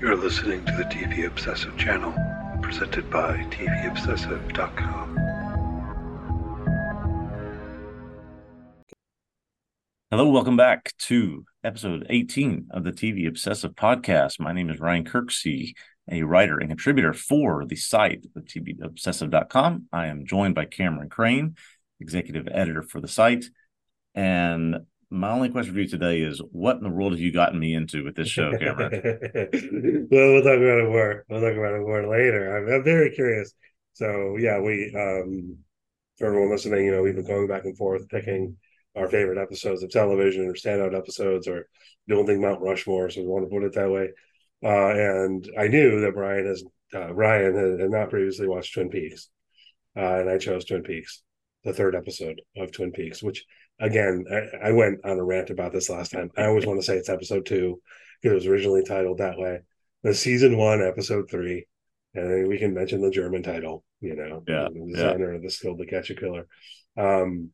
You're listening to the TV Obsessive channel, presented by TVObsessive.com. Hello, welcome back to episode 18 of the TV Obsessive podcast. My name is Ryan Kirksey, a writer and contributor for the site, the TVObsessive.com. I am joined by Caemeron Crain, executive editor for the site. And my only question for you today is what in the world have you gotten me into with this show, Caemeron? well, we'll talk about it more. We'll talk about it more later. I'm, I'm very curious. So yeah, we um for everyone listening, you know, we've been going back and forth picking our favorite episodes of television or standout episodes or don't think Mount Rushmore, so we want to put it that way. Uh, and I knew that Brian has uh, Ryan had, had, not previously watched Twin Peaks, uh, and I chose Twin Peaks, the third episode of Twin Peaks, which again, I, I, went on a rant about this last time. I always want to say it's episode two because it was originally titled that way. The season one, episode three, and we can mention the German title. You know, yeah, the designer yeah. of the skill to catch a killer. Um,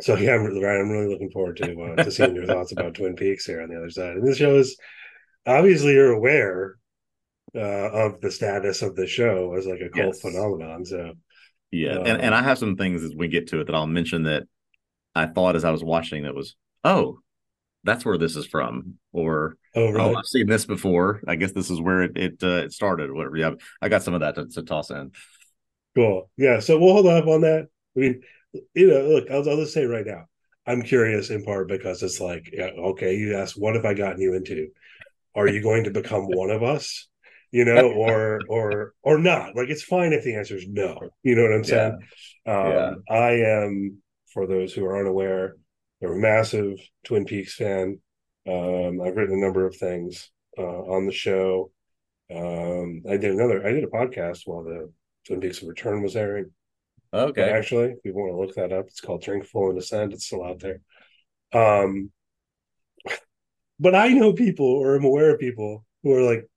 so yeah, I'm really, I'm really looking forward to uh, to seeing your thoughts about Twin Peaks here on the other side. And this show is obviously you're aware uh, of the status of the show as like a cult yes. phenomenon. So yeah, and and I have some things as we get to it that I'll mention that I thought as I was watching that was, oh, that's where this is from, or oh, really? oh I've seen this before. I guess this is where it it, uh, it started. Whatever. Yeah, I got some of that to, to, toss in. Cool. Yeah. So we'll hold off on that. I mean, you know, look, I'll, I'll just say right now, I'm curious in part because it's like, okay, you asked, what have I gotten you into? Are you going to become one of us? You know, or or or not? Like, it's fine if the answer is no. You know what I'm saying? Yeah. Um, yeah. I am for those who are unaware, they're a massive Twin Peaks fan. Um, I've written a number of things uh, on the show. Um, I did another. I did a podcast while the Twin Peaks of Return was airing. Okay. But actually, if you want to look that up, it's called Drink Full and Descend. It's still out there. Um, but I know people, or I'm aware of people who are like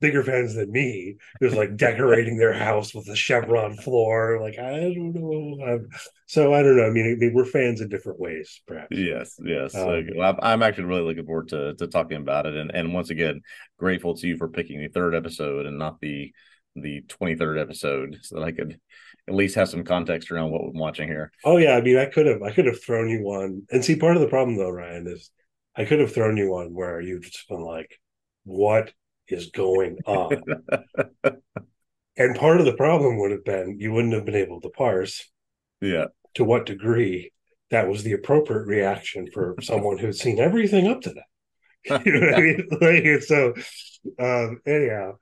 bigger fans than me who's like decorating their house with a chevron floor like i don't know I'm, so i don't know I mean, I mean, we're fans in different ways perhaps. Yes yes um, well, I'm actually really looking forward to to talking about it and and once again grateful to you for picking the third episode and not the the 23rd episode so that i could at least have some context around what i'm watching here. Oh yeah i mean i could have i could have thrown you one and see part of the problem though ryan is i could have thrown you one where you've just been like what is going on. and part of the problem would have been you wouldn't have been able to parse yeah to what degree that was the appropriate reaction for someone who'd seen everything up to that. you know what I mean? Like, so um anyhow,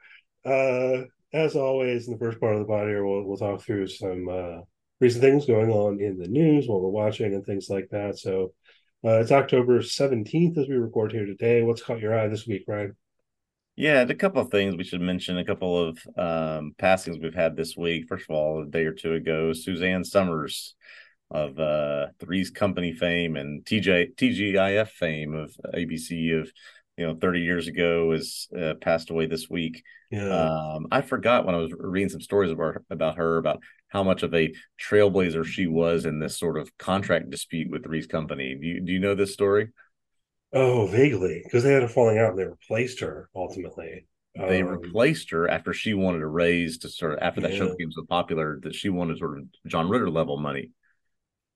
uh as always in the first part of the body we'll we'll talk through some uh recent things going on in the news, what we're watching and things like that. So uh, it's October 17th as we record here today. What's caught your eye this week, Ryan? Yeah, a couple of things we should mention. A couple of um, passings we've had this week. First of all, a day or two ago, Suzanne Somers of uh, Three's Company fame and TJ TGIF fame of ABC of you know 30 years ago is uh, passed away this week. Yeah. Um, I forgot when I was reading some stories about about her about how much of a trailblazer she was in this sort of contract dispute with Three's Company. Do you do you know this story? Oh, vaguely, because they had a falling out and they replaced her ultimately. They um, replaced her after she wanted to raise to sort of after that yeah. show became so popular that she wanted sort of John Ritter level money.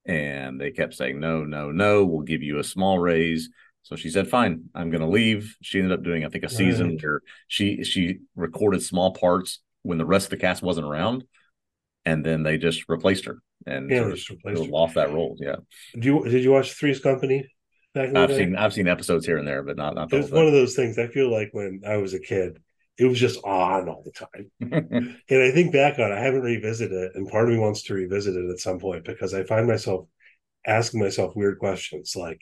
And they kept saying, no, no, no, we'll give you a small raise. So she said, fine, I'm going to leave. She ended up doing, I think, a season right. where she she recorded small parts when the rest of the cast wasn't around. And then they just replaced her and yeah, sort of, replaced her. lost that role. Yeah. Did you did you watch Three's Company? I've seen I've seen episodes here and there, but not not. It's one of those things. I feel like when I was a kid, it was just on all the time. and I think back on, it, I haven't revisited it, and part of me wants to revisit it at some point because I find myself asking myself weird questions like,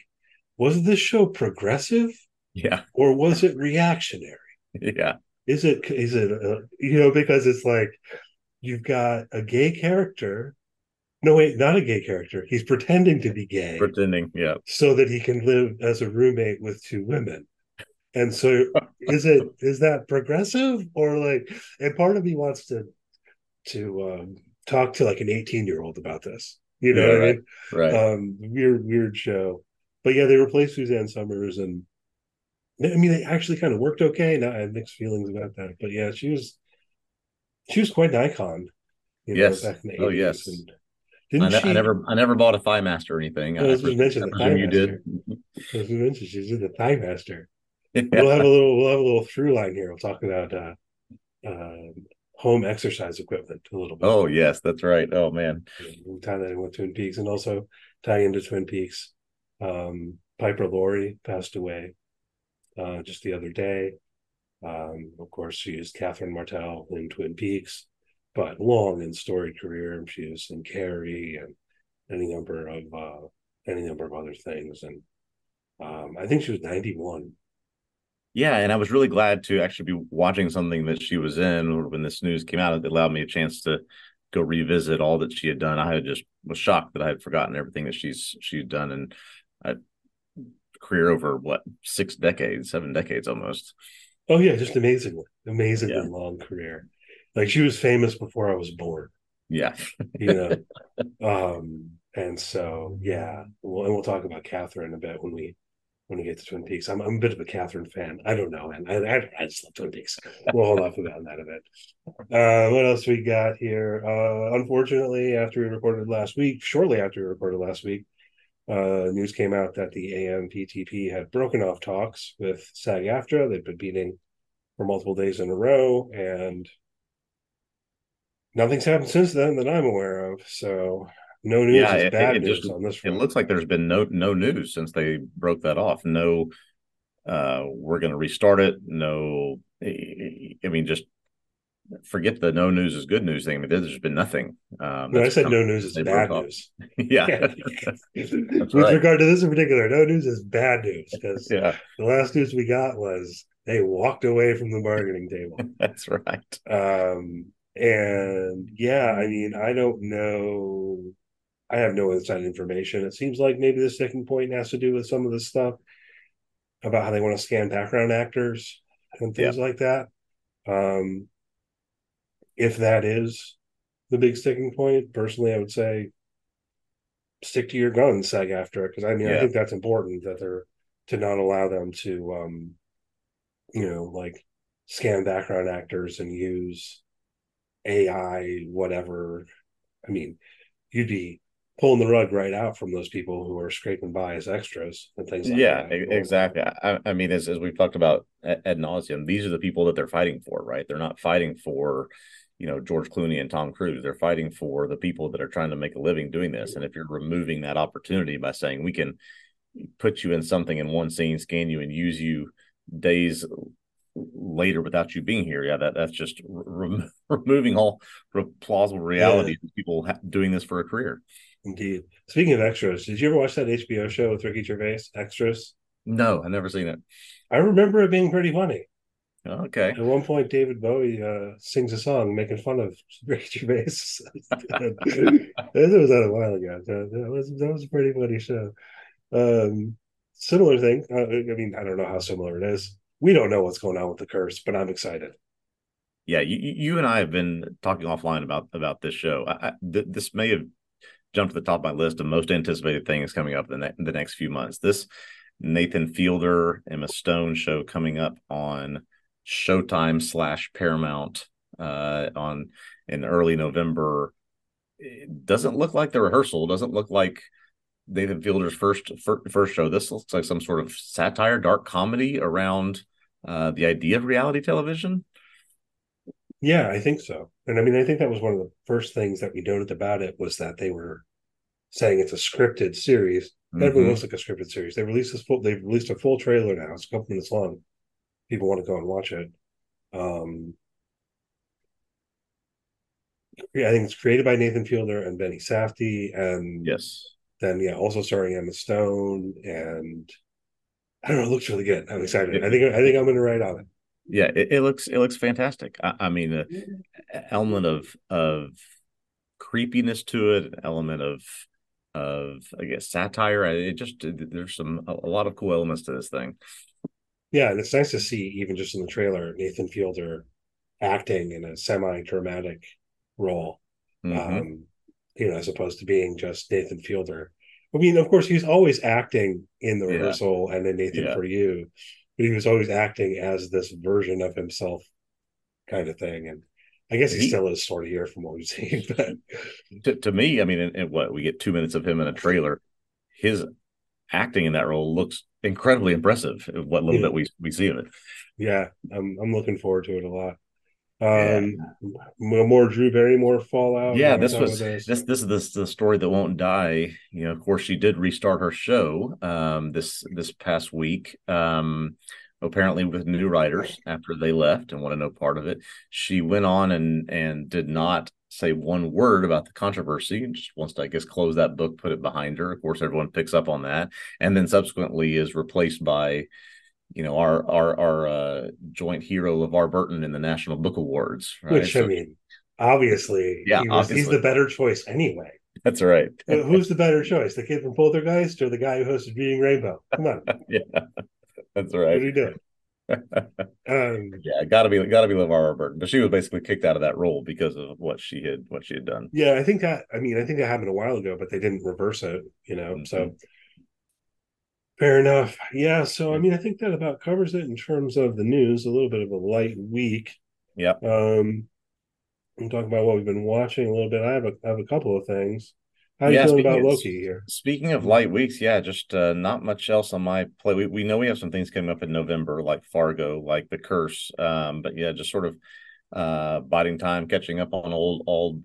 was this show progressive? Yeah, or was it reactionary? Yeah, is it is it uh, you know because it's like you've got a gay character no, wait, not a gay character. He's pretending to be gay. Pretending, yeah. So that he can live as a roommate with two women. And so is it is that progressive or like and part of me wants to to um talk to like an 18 year old about this. You know yeah, right, I mean? Right. Um weird, weird show. But yeah, they replaced Suzanne Somers and I mean, it actually kind of worked okay. Now I have mixed feelings about that, but yeah, she was she was quite an icon. You know, yes. Back in the 80s. Oh yes. And didn't I, she, I never I never bought a Thigh Master or anything. I, just mentioned the Thigh you did. I was mentioned she's in the Thigh Master. Yeah. We'll have a little we'll have a little through line here. We'll talk about uh, uh, home exercise equipment a little bit. Oh yes, that's right. Oh man, we'll tie that in with Twin Peaks, and also tie into Twin Peaks. Um, Piper Laurie passed away uh, just the other day. Um, of course, she is Catherine Martell in Twin Peaks, but long and storied career. And she was in Carrie and any number of uh, any number of other things, and um, I think she was ninety one yeah, and I was really glad to actually be watching something that she was in when this news came out. It allowed me a chance to go revisit all that she had done. I had just was shocked that I had forgotten everything that she's she's done and a career over what six decades, seven decades almost. Oh yeah, just amazingly, amazingly yeah. long career. Like she was famous before I was born. Yeah, you know. Um, and so yeah, we'll, and we'll talk about Catherine a bit when we when we get to Twin Peaks. I'm, I'm a bit of a Catherine fan. I don't know, man. I, I, I just love Twin Peaks. We'll hold off about that a bit. Uh, what else we got here? Uh, unfortunately, after we recorded last week, shortly after we recorded last week, uh, news came out that the AMPTP had broken off talks with SAG AFTRA. They'd been beating for multiple days in a row, and nothing's happened since then that I'm aware of. So no news yeah, is it, bad it news just, on this. Front. It looks like there's been no no news since they broke that off. No, uh, we're going to restart it. No, I mean just forget the no news is good news thing. I mean, there's been nothing. Um, no, I said no news is bad news. yeah. With right. regard to this in particular, no news is bad news because yeah. the last news we got was they walked away from the bargaining table. That's right. Um, and yeah, I mean, I don't know I have no inside information. It seems like maybe the sticking point has to do with some of the stuff about how they want to scan background actors and things yeah. like that. Um, if that is the big sticking point, personally, I would say stick to your guns, SAG AFTRA, because I mean, yeah. I think that's important that they're to not allow them to, um, you know, like scan background actors and use AI, whatever. I mean, you'd be pulling the rug right out from those people who are scraping by as extras and things like yeah, that. exactly. I, I, mean, as, as we've talked about ad nauseum, these are the people that they're fighting for, right? They're not fighting for, you know, George Clooney and Tom Cruise. They're fighting for the people that are trying to make a living doing this. And if you're removing that opportunity by saying we can put you in something in one scene, scan you, and use you days later without you being here, yeah, that that's just re- removing all plausible reality yeah. of people ha- doing this for a career. Indeed. Speaking of extras, did you ever watch that HBO show with Ricky Gervais, Extras? No, I've never seen it. I remember it being pretty funny. Okay. At one point, David Bowie uh, sings a song making fun of Ricky Gervais. that was that a while ago. That, that, was that was a pretty funny show. Um, similar thing. Uh, I mean, I don't know how similar it is. We don't know what's going on with the curse, but I'm excited. Yeah, you, you and I have been talking offline about about this show. I, th- this may have jumped to the top of my list of most anticipated things coming up in the, ne- the next few months. This Nathan Fielder, Emma Stone show coming up on Showtime slash Paramount uh, on in early November. It doesn't look like the rehearsal. Doesn't look like Nathan Fielder's first first show. This looks like some sort of satire, dark comedy around uh, the idea of reality television. Yeah, I think so. And I mean, I think that was one of the first things that we noted about it was that they were saying it's a scripted series. Mm-hmm. Everyone looks like a scripted series. They released this full. They've released a full trailer now. It's a couple minutes long. People want to go and watch it. Um, yeah, I think it's created by Nathan Fielder and Benny Safdie, and yes, then yeah, also starring Emma Stone, and I don't know. It looks really good. I'm excited. I think I think I'm going to write on it yeah it, it, looks it looks fantastic i, I mean the element of of creepiness to it element of of i guess satire it just there's some a, lot of cool elements to this thing yeah and it's nice to see even just in the trailer nathan fielder acting in a semi-dramatic role mm-hmm. um you know as opposed to being just nathan fielder i mean of course he's always acting in the rehearsal and in nathan yeah. for you but he was always acting as this version of himself, kind of thing. And I guess he, He- still is sort of here from what we've seen. But to, to me, I mean, in, in what we get two minutes of him in a trailer, his acting in that role looks incredibly impressive. What little Yeah. bit we we see of it. yeah, I'm I'm looking forward to it a lot. Yeah. Um, m- more Drew Barrymore fallout. yeah, this was this this is the, the story that won't die. You know, of course, she did restart her show um, this this past week. Um, apparently, with new writers after they left and want to know part of it. She went on and and did not say one word about the controversy. and Just wants to, I guess, close that book, put it behind her. Of course, everyone picks up on that, and then subsequently is replaced by you know our our our uh, joint hero LeVar Burton in the National Book Awards. Right? Which So I mean, obviously, Yeah, he was, he's the better choice anyway. that's right. Uh, Who's the better choice, the kid from Poltergeist or the guy who hosted Reading Rainbow? Come on, yeah, that's right. What are you doing? Um, Yeah, gotta be gotta be LeVar Burton, but she was basically kicked out of that role because of what she had what she had done. yeah, I think that. I mean, I think that happened a while ago, but they didn't reverse it. You know, so Mm-hmm. Fair enough. Yeah, so I mean, I think that about covers it in terms of the news. A little bit of a light week. Yeah. Um, and talk about what we've been watching a little bit. I have a I have a couple of things. How are Yeah, you feeling about of- Loki here? Speaking of light weeks, yeah, just uh, not much else on my plate. We, we know we have some things coming up in November, like Fargo, like The Curse. Um, but yeah, just sort of uh, biding time, catching up on old old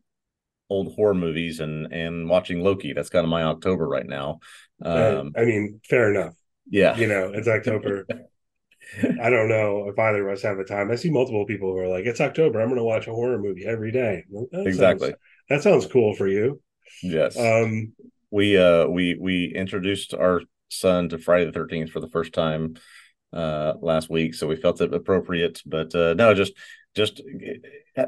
old horror movies, and and watching Loki. That's kind of my October right now. Uh, Um, I mean, fair enough. yeah, You know, it's October. I don't know if either of us have the time. I see multiple people who are like, "It's October. I'm going to watch a horror movie every day." Well, that exactly. sounds- that sounds cool for you. Yes. Um, we uh we we introduced our son to Friday the Thirteenth for the first time uh last week, so we felt it appropriate. But uh no, just just uh,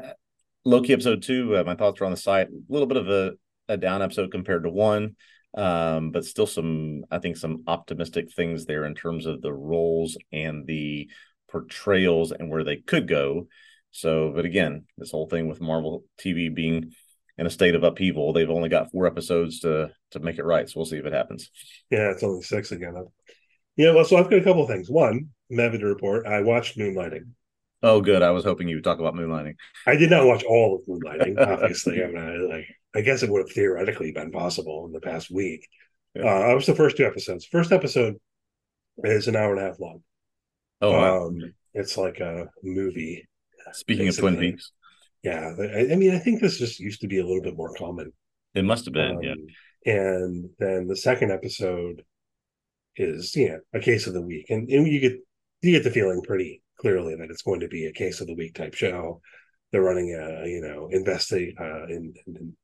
Loki episode two. Uh, my thoughts are on the site. A little bit of a a down episode compared to one, um, but still some I think some optimistic things there in terms of the roles and the portrayals and where they could go. So, but again, this whole thing with Marvel TV being in a state of upheaval. They've only got four episodes to to make it right. So we'll see if it happens. yeah, it's only six again. Yeah, well, so I've got a couple of things. One, Mevy to report. I watched Moonlighting. Oh, good. I was hoping you would talk about moonlighting. I did not watch all of Moonlighting. Obviously, I mean, I, like I guess it would have theoretically been possible in the past week. Yeah. Uh, I watched the first two episodes. First episode is an hour and a half long. Oh, wow. Um, it's like a movie. Speaking of Twin. Peaks, Yeah, I, I mean, I think this just used to be a little bit more common. it must have been. Um, yeah. And then the second episode is yeah a case of the week, and, and you get you get the feeling pretty clearly that it's going to be a case of the week type show. They're running a you know investigate uh, in, in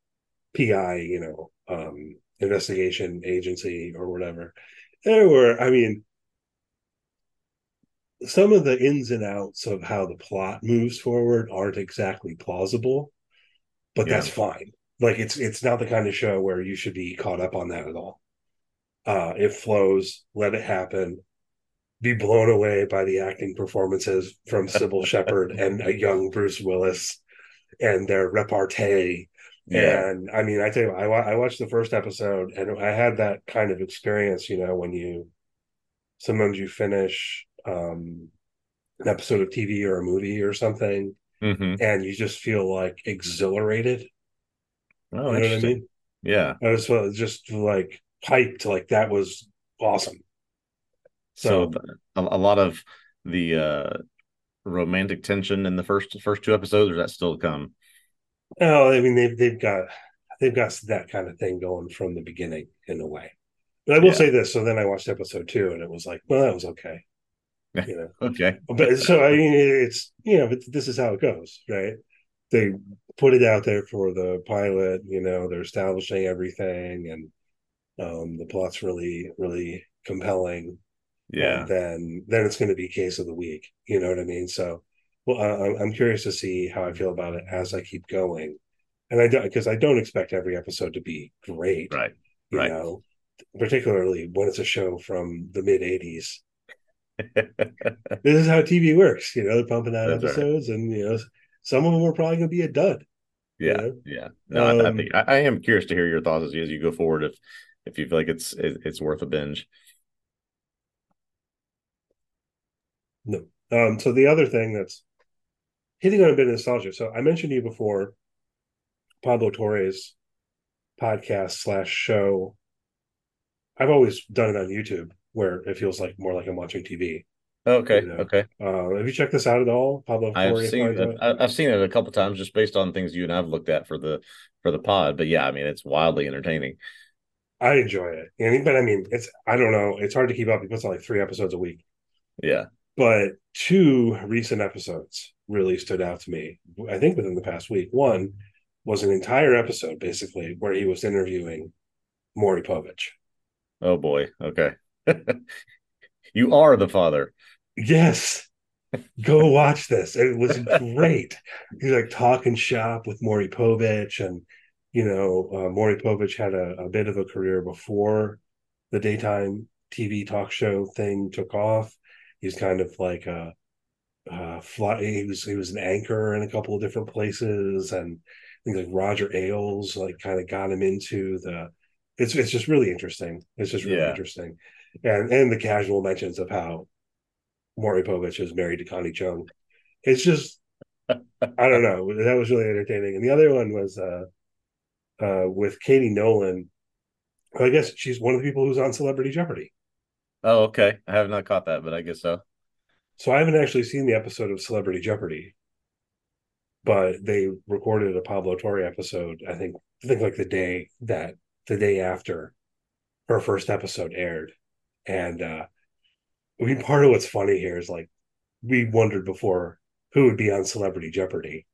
PI you know um, investigation agency or whatever. There were I mean some of the ins and outs of how the plot moves forward aren't exactly plausible, but Yeah. that's fine. Like it's it's not the kind of show where you should be caught up on that at all. Uh, it flows, let it happen. Be blown away by the acting performances from Cybill Shepherd and a young Bruce Willis and their repartee. Yeah. And I mean, I tell you, I, I watched the first episode and I had that kind of experience, you know, when you sometimes you finish um, an episode of TV or a movie or something hmm and you just feel like exhilarated. Oh, you know what I mean? Yeah. I was just like hyped, like that was awesome. So So, a, a lot of the uh romantic tension in the first first two episodes, or is that still to come? Oh, I mean, they've they've got they've got that kind of thing going from the beginning in a way. But I will Yeah. say this: so then I watched episode two, and it was like, well, that was okay. You know, Okay. but so I mean, it's you know, but this is how it goes, right? They put it out there for the pilot. You know, they're establishing everything, and um, the plot's really, really compelling. Yeah. And then then it's going to be case of the week. You know what I mean? So, well, I, I'm- curious to see how I feel about it as I keep going, and I don't because I don't expect every episode to be great. Right. You right. know, particularly when it's a show from the mid '80s. This is how TV works. You know, they're pumping out That's right. episodes, and you know, some of them are probably going to be a dud. yeah. Yeah. Yeah. No, I, I Um, think I, I am curious to hear your thoughts as you, as you go forward. If if you feel like it's it, it's worth a binge. No. Um, so the other thing that's hitting on a bit of nostalgia. So I mentioned to you before Pablo Torre's podcast slash show. I've always done it on YouTube where it feels like more like I'm watching TV. Okay, You know, okay. Uh, have you checked this out at all, Pablo? I've Torre's seen it. I've seen it a couple times just based on things you and I've looked at for the for the pod. But yeah, I mean, it's wildly entertaining. I enjoy it, but I mean, it's I don't know, it's hard to keep up. He puts out like three episodes a week, Yeah. But two recent episodes really stood out to me. I think within the past week. One was an entire episode basically where he was interviewing Maury Povich. Oh boy. Okay. you are the father. Yes. Go watch this. It was great. He's like talking shop with Maury Povich, and you know, uh, Maury Povich had a, a bit of a career before the daytime TV talk show thing took off. He's kind of like a, uh fly. He was he was an anchor in a couple of different places, and I think like Roger Ailes like kind of got him into the. It's it's just really interesting. It's just really Yeah. interesting, and and the casual mentions of how Maury Povich is married to Connie Chung. It's just I don't know. That was really entertaining. And the other one was uh uh with Katie Nolan. I guess she's one of the people who's on Celebrity Jeopardy. Oh, okay. I have not caught that, but I guess so. So I haven't actually seen the episode of Celebrity Jeopardy, but they recorded a Pablo Torre episode. I think I think like the day that the day after her first episode aired, and uh I mean part of what's funny here is like we wondered before who would be on Celebrity Jeopardy.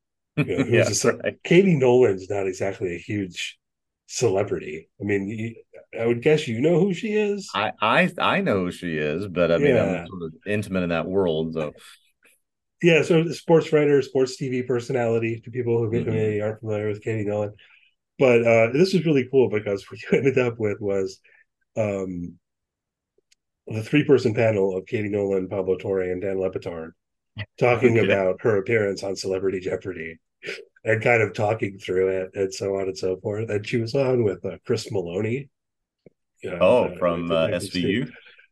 You know, who's yeah, a right. Katie Nolan's not exactly a huge celebrity. I mean, I would guess you know who she is. I I I know who she is, but I mean, Yeah. I'm sort of intimate in that world. So yeah, so sports writer, sports TV personality to people who Mhm. maybe aren't familiar with Katie Nolan. But uh, this is really cool because what you ended up with was um, the three person panel of Katie Nolan, Pablo Torre, and Dan Le Batard talking Okay. about her appearance on Celebrity Jeopardy and kind of talking through it and so on and so forth. And she was on with uh, Chris Meloni. Oh, from uh, State- SVU.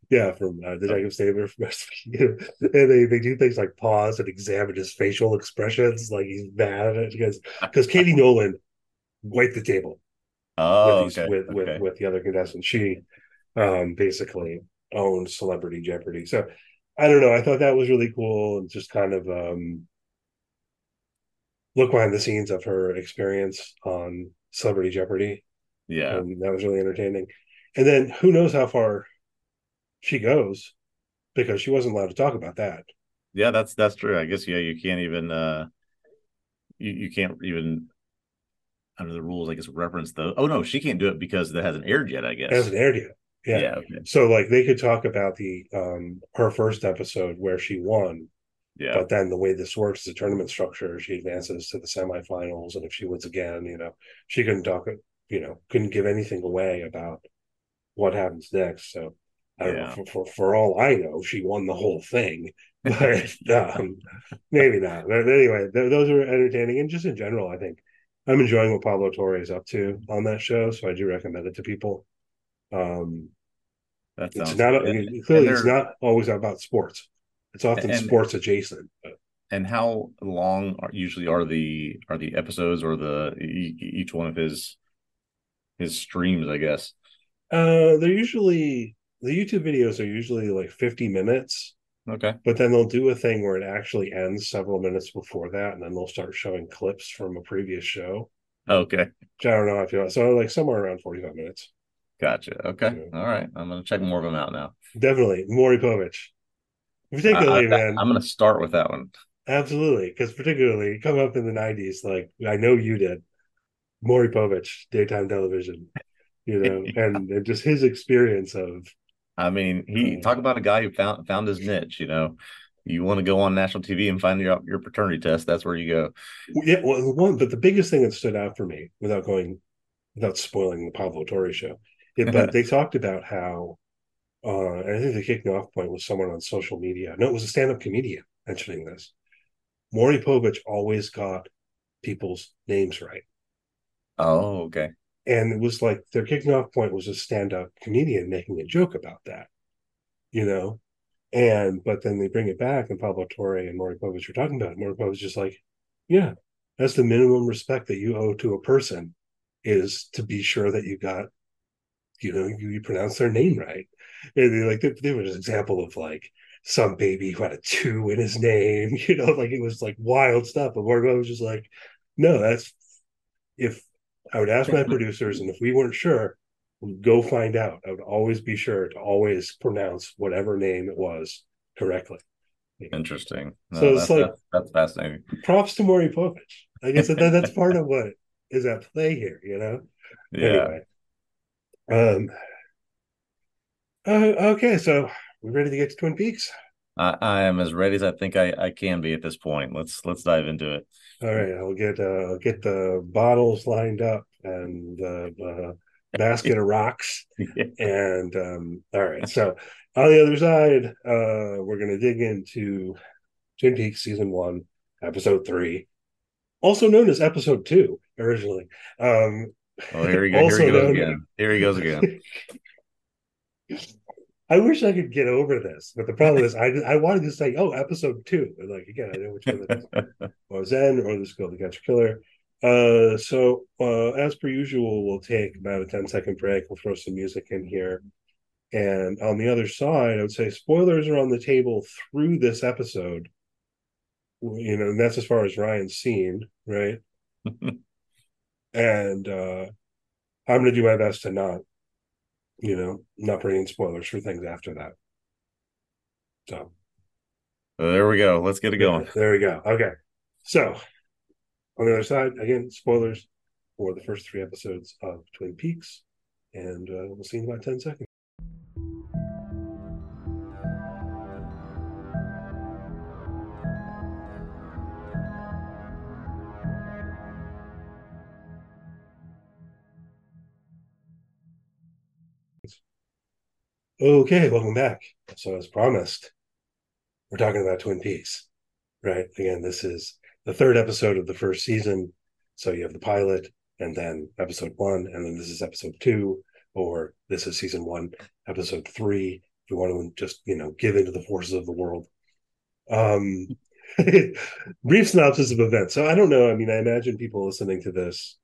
yeah, from uh, Detective Stabler from SVU. and they, they do things like pause and examine his facial expressions, like he's mad because because Katie Nolan wiped the table Oh, with, these, okay. with, with okay. with the other contestants. She um, basically owned Celebrity Jeopardy. So I don't know. I thought that was really cool and just kind of um, look behind the scenes of her experience on Celebrity Jeopardy. yeah. And that was really entertaining. And then who knows how far she goes because she wasn't allowed to talk about that. Yeah, that's that's true. I guess yeah, you can't even uh you, you can't even under the rules, I guess, reference the oh no, she can't do it because that hasn't aired yet, I guess. It hasn't aired yet. Yeah. yeah, okay. So like they could talk about the um her first episode where she won, Yeah. but then the way this works is a tournament structure. She advances to the semifinals, and if she wins again, you know, she couldn't talk you know, couldn't give anything away about what happens next. So I don't Yeah. know. For, for all I know, she won the whole thing. But um, maybe not. But anyway, th- those are entertaining, and just in general, I think I'm enjoying what Pablo Torre is up to on that show. So I do recommend it to people. Um, that it's not good. Clearly it's not always about sports. It's often And- sports adjacent. But And how long are usually are the are the episodes or the each one of his his streams, I guess. Uh, they're usually the YouTube videos are usually like 50 minutes, Okay. but then they'll do a thing where it actually ends several minutes before that, and then they'll start showing clips from a previous show. Okay. Which I don't know. I feel so like somewhere around 45 minutes. Gotcha. Okay. Yeah. All right. I'm gonna check more of them out now. Definitely, Maury Povich. Particularly, man. I, man, am gonna start with that one. absolutely, because particularly come up in the '90s, like I know you did, Maury Povich, daytime television, you know, and, and just his experience of I mean, he Uh, talk about a guy who found found his niche. You know, you want to go on national TV and find your your paternity test. That's where you go. yeah, well, one, but the biggest thing that stood out for me, without going, without spoiling the Pablo Torre show, it, but they talked about how, uh, and I think the kicking off point was someone on social media. No, it was a stand-up comedian mentioning this. Maury Povich always got people's names right. Oh, okay. And it was like their kicking off point was a stand-up comedian making a joke about that you know And but then they bring it back, and Pablo Torre and Maury Povich are talking about it. Maury Povich is like, yeah, that's the minimum respect that you owe to a person is to be sure that you got, you know, you, you pronounce their name right. And they, like there was an example of like some baby who had a two in his name, you know, like it was like wild stuff. But Maury Povich was just like, no, that's if I would ask my producers, and if we weren't sure, go find out. I would always be sure to always pronounce whatever name it was correctly. Interesting. No, So it's that's, like- that's, that's fascinating. Props to Maury Povich. I guess that, that's part of what is at play here, you know? Yeah. Anyway. Um uh, okay, so we're ready to get to Twin Peaks. I, I am as ready as I think I, I can be at this point. Let's let's dive into it. All right, I'll get uh I'll get the bottles lined up and the uh, basket of rocks. And um, all right, so on the other side, uh, we're gonna dig into Twin Peaks season one, episode three, also known as episode two originally. Um, Oh, here he goes. Here he goes again. Here he goes again. I wish I could get over this, but the problem is, I I wanted to say, oh, episode two. And like again, I know which one it is. or Zen or the Skill to Catch a Killer. Uh, so uh, as per usual, we'll take about a 10 second break. We'll throw some music in here. And on the other side, I would say spoilers are on the table through this episode. You know, and that's as far as Ryan's seen, right? and uh I'm gonna do my best to not, you know, not bringing spoilers for things after that. So there we go. Let's get it going. there we go. Okay. So on the other side, again, spoilers for the first three episodes of Twin Peaks. And uh, we'll see you in about 10 seconds. Okay, welcome back. So, as promised, we're talking about Twin Peaks, right? Again, this is the third episode of the first season. So you have the pilot, and then episode one, and then this is episode two, or this is season one, episode three. If you want to just you know give into the forces of the world. Um, brief synopsis of events. So I don't know. I mean, I imagine people listening to this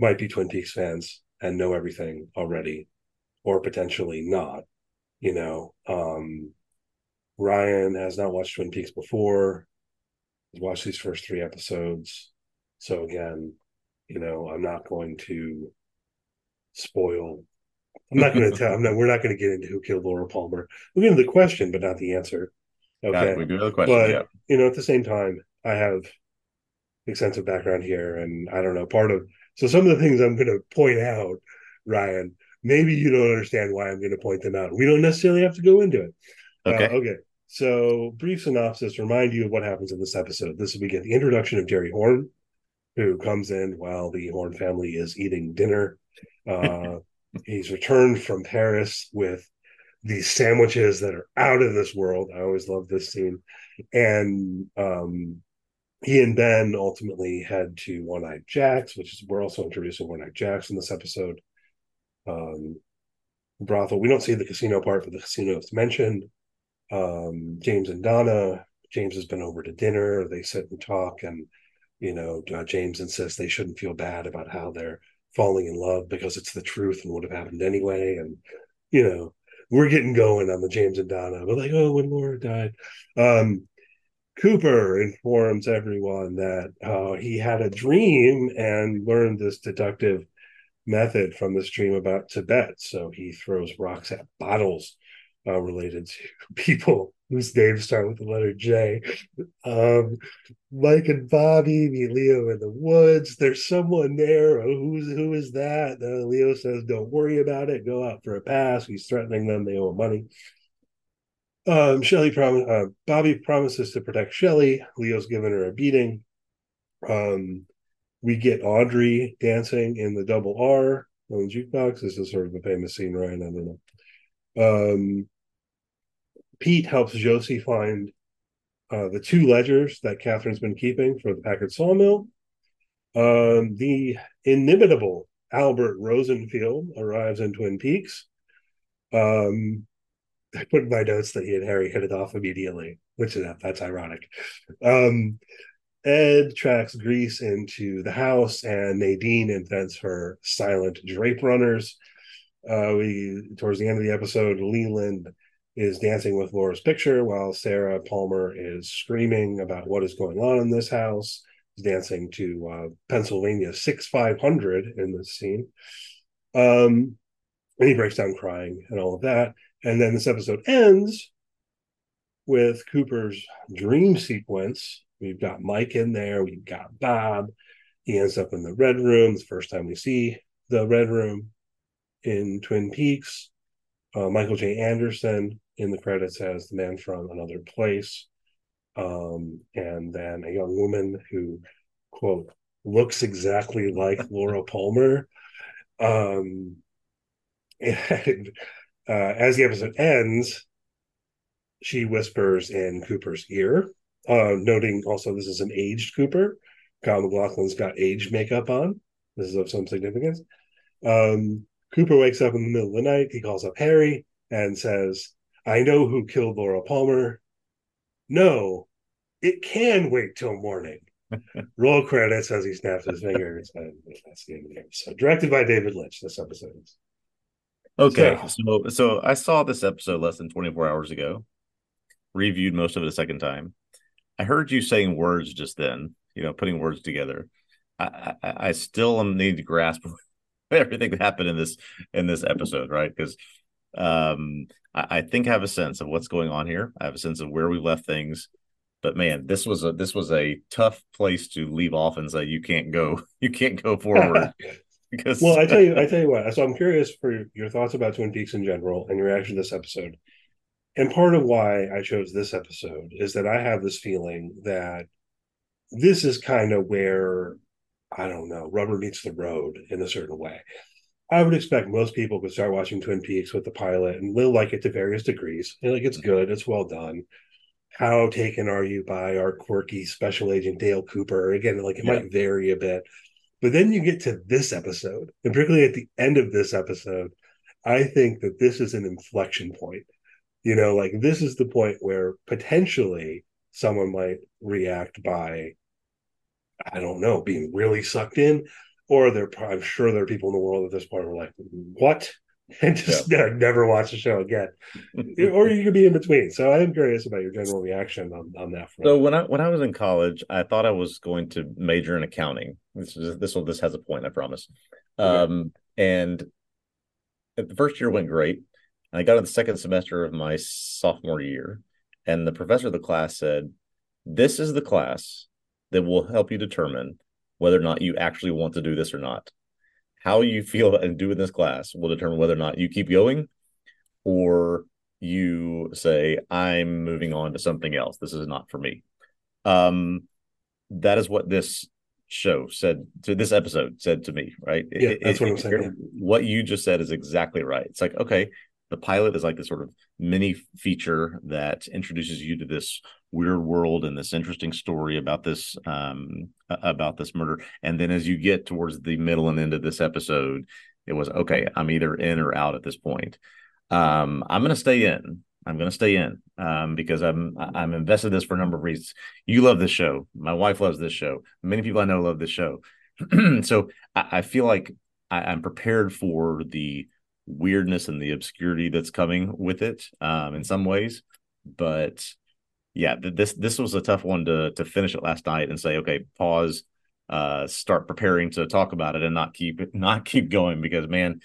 might be Twin Peaks fans and know everything already, or potentially not. You know, um, Ryan has not watched Twin Peaks before. He's watched these first three episodes. So again, you know, I'm not going to spoil. I'm not going to tell. I'm not. We're not going to get into who killed Laura Palmer. We'll get into the question, but not the answer. Okay. We do have a question. But- yeah. you know, at the same time, I have extensive background here, and I don't know part of. So some of the things I'm going to point out, Ryan, maybe you don't understand why I'm going to point them out. We don't necessarily have to go into it. Okay. Uh, okay. So, brief synopsis remind you of what happens in this episode. This will begin the introduction of Jerry Horne, who comes in while the Horne family is eating dinner. Uh, he's returned from Paris with these sandwiches that are out of this world. I always love this scene. And um, he and Ben ultimately head to One Eyed Jacks, which is we're also introducing One Eyed Jacks in this episode. Um, brothel. We don't see the casino part, but the casino is mentioned um, James and Donna. James has been over to dinner. They sit and talk, and you know, uh, James insists they shouldn't feel bad about how they're falling in love because it's the truth and would have happened anyway. And you know, we're getting going on the James and Donna. We're like, oh, when Laura died. Um, Cooper informs everyone that uh, he had a dream and learned this deductive method from this dream about Tibet. So he throws rocks at bottles uh, related to people whose names start with the letter J. Um, Mike and Bobby meet Leo in the woods. There's someone there. Oh, who's who is that? Uh, Leo says, "Don't worry about it. Go out for a pass." He's threatening them. They owe him money. Um, Shelly prom- uh, Bobby promises to protect Shelly. Leo's given her a beating. Um, we get Audrey dancing in the double R on the jukebox. This is sort of a famous scene, Ryan. I don't know. Um, Pete helps Josie find uh, the two ledgers that Catherine's been keeping for the Packard sawmill. Um, the inimitable Albert Rosenfield arrives in Twin Peaks. Um, I put in my notes that he and Harry hit it off immediately, which is that that's ironic. Um, Ed tracks Grease into the house, and Nadine invents her silent drape runners. Uh, we towards the end of the episode, Leland is dancing with Laura's picture while Sarah Palmer is screaming about what is going on in this house. He's dancing to uh, Pennsylvania six five hundred in this scene. Um, and he breaks down crying and all of that. And then this episode ends with Cooper's dream sequence. We've got Mike in there, we've got Bob. He ends up in the Red Room. The first time we see the Red Room in Twin Peaks. Uh, Michael J. Anderson in the credits as the man from another place. Um, and then a young woman who, quote, looks exactly like Laura Palmer. Um, and uh, as the episode ends, she whispers in Cooper's ear, uh, noting also this is an aged Cooper. Kyle MacLachlan's got aged makeup on. This is of some significance. Um, Cooper wakes up in the middle of the night. He calls up Harry and says, I know who killed Laura Palmer. No, it can wait till morning. Roll credits as he snaps his fingers. And that's the end of the episode. Directed by David Lynch, this episode is. Okay, so so I saw this episode less than 24 hours ago. Reviewed most of it a second time. I heard you saying words just then, you know, putting words together. I I, I still am need to grasp everything that happened in this in this episode, right? Because um I, I think I have a sense of what's going on here. I have a sense of where we left things. But man, this was a this was a tough place to leave off and say you can't go, you can't go forward. because well, I tell you, I tell you what. So I'm curious for your thoughts about Twin Peaks in general and your reaction to this episode. And part of why I chose this episode is that I have this feeling that this is kind of where I don't know rubber meets the road in a certain way. I would expect most people could start watching Twin Peaks with the pilot and they'll like it to various degrees. And like it's mm-hmm. good, it's well done. How taken are you by our quirky special agent Dale Cooper? Again, like it yeah. might vary a bit. But then you get to this episode, and particularly at the end of this episode, I think that this is an inflection point. You know, like this is the point where potentially someone might react by, I don't know, being really sucked in, or they're. I'm sure there are people in the world at this point who are like, "What? and just yeah. never watch the show again, or you could be in between. So I am curious about your general reaction on, on that. Front. So when I when I was in college, I thought I was going to major in accounting. This is this one. This has a point, I promise. Um, and the first year went great. And I got in the second semester of my sophomore year, and the professor of the class said, "This is the class that will help you determine whether or not you actually want to do this or not." how you feel and do in this class will determine whether or not you keep going or you say i'm moving on to something else. This is not for me um that is what this show said to this episode said to me right? Yeah it, that's it, what i'm saying what you just said is exactly right. It's like okay the pilot is like this sort of mini feature that introduces you to this weird world and this interesting story about this um about this murder. And then as you get towards the middle and end of this episode it was okay i'm either in or out at this point. Um i'm gonna stay in. I'm gonna stay in um because i'm i'm invested in this for a number of reasons. You love this show. My wife loves this show. Many people i know love this show. So I, I feel like I, i'm prepared for the weirdness and the obscurity that's coming with it um, in some ways. But yeah, this this was a tough one to to finish it last night and say, okay, pause, uh, start preparing to talk about it and not keep not keep going because man,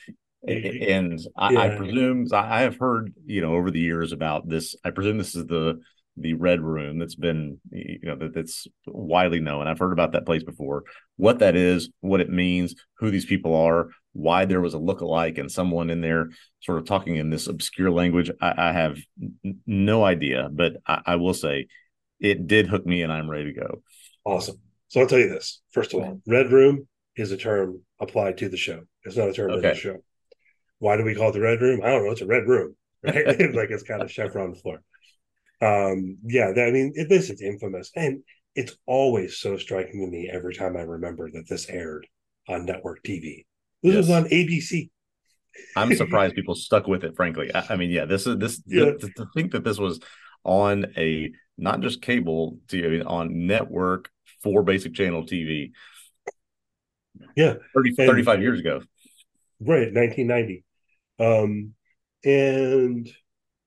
and I, yeah. I presume I have heard you know over the years about this. I presume this is the the red room that's been you know that, that's widely known. I've heard about that place before. What that is what it means who these people are why there was a look-alike and someone in there sort of talking in this obscure language i, I have n- no idea. But I, I, will say it did hook me and i'm ready to go. Awesome. So i'll tell you this. First of all red room is a term applied to the show. It's not a term okay. in the show why do we call it the red room? I don't know. It's a red room right? Like it's got a chevron floor um, yeah, that, I mean, it, this is infamous, and it's always so striking to me every time I remember that this aired on network TV. This yes. was on ABC. I'm surprised people stuck with it. Frankly, I, I mean, yeah, this is this Yeah. to, to think that this was on a not just cable TV on network for basic channel TV. Yeah. 30, And- 35 years ago. Right, 1990. Um, and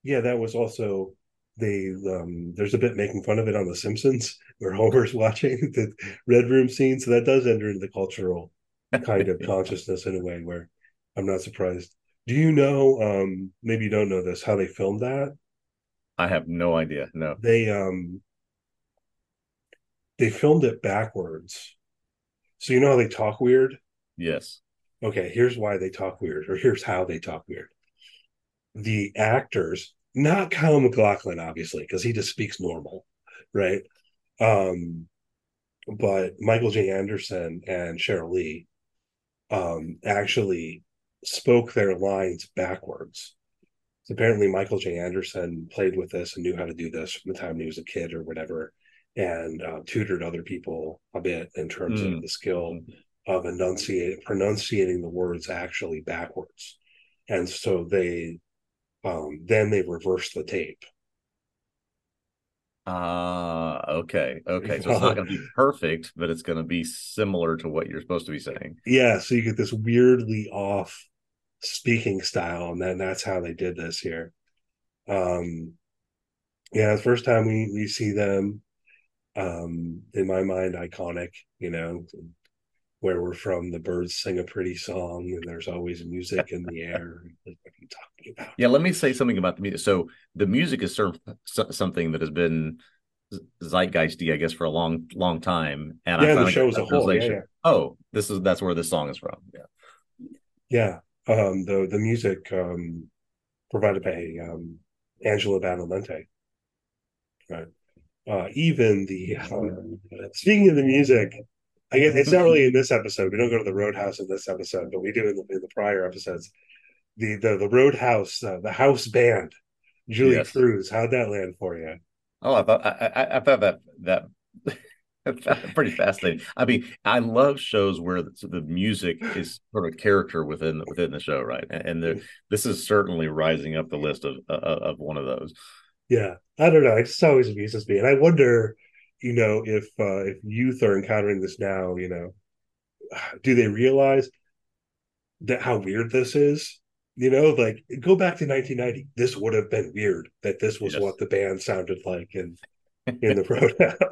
yeah, that was also they. Um, there's a bit making fun of it on The Simpsons where Homer's watching the Red Room scene, so that does enter into the cultural kind of consciousness in a way where I'm not surprised. Do you know? Um, maybe you don't know this. How they filmed that? I have no idea. No. They um, they filmed it backwards. So you know how they talk weird. Yes. okay, here's why they talk weird, or here's how they talk weird. The actors, not Kyle MacLachlan, obviously, because he just speaks normal, right? Um, but Michael J. Anderson and Sheryl Lee um actually spoke their lines backwards. So apparently Michael J. Anderson played with this and knew how to do this from the time he was a kid or whatever, and uh, tutored other people a bit in terms Mm. of the skill of enunciating pronunciating the words actually backwards and so they um then they reverse the tape Ah, okay. Okay. So it's not going to be perfect, but it's going to be similar to what you're supposed to be saying. yeah so you get this weirdly off speaking style and then that's how they did this here um yeah the first time we we see them um in my mind iconic you know where we're from the birds sing a pretty song and there's always music in the air like what are you talking about Yeah, let me say something about the music. So the music is cer- so- something that has been zeitgeisty, I guess, for a long, long time. And Yeah, the finally show as a whole, yeah, yeah. Oh, this is that's where this song is from. Yeah. Yeah, um, the the music um, provided by um, Angelo Badalamenti. Right. Uh, even the uh, speaking of the music, I guess it's not really in this episode. We don't go to the Roadhouse in this episode, but we do in the, in the prior episodes. The the the Roadhouse, uh, the house band, Julee Yes. Cruise. How'd that land for you? Oh, I thought I, I, I thought that that pretty fascinating. I mean, I love shows where the, the music is sort of character within within the show, right? And, and the, this is certainly rising up the list of of, of one of those. Yeah, I don't know. It just always amuses me, and I wonder, you know, if uh, if youth are encountering this now, you know, do they realize that how weird this is? You know, like go back to 1990. This would have been weird that this was Yes. what the band sounded like in in the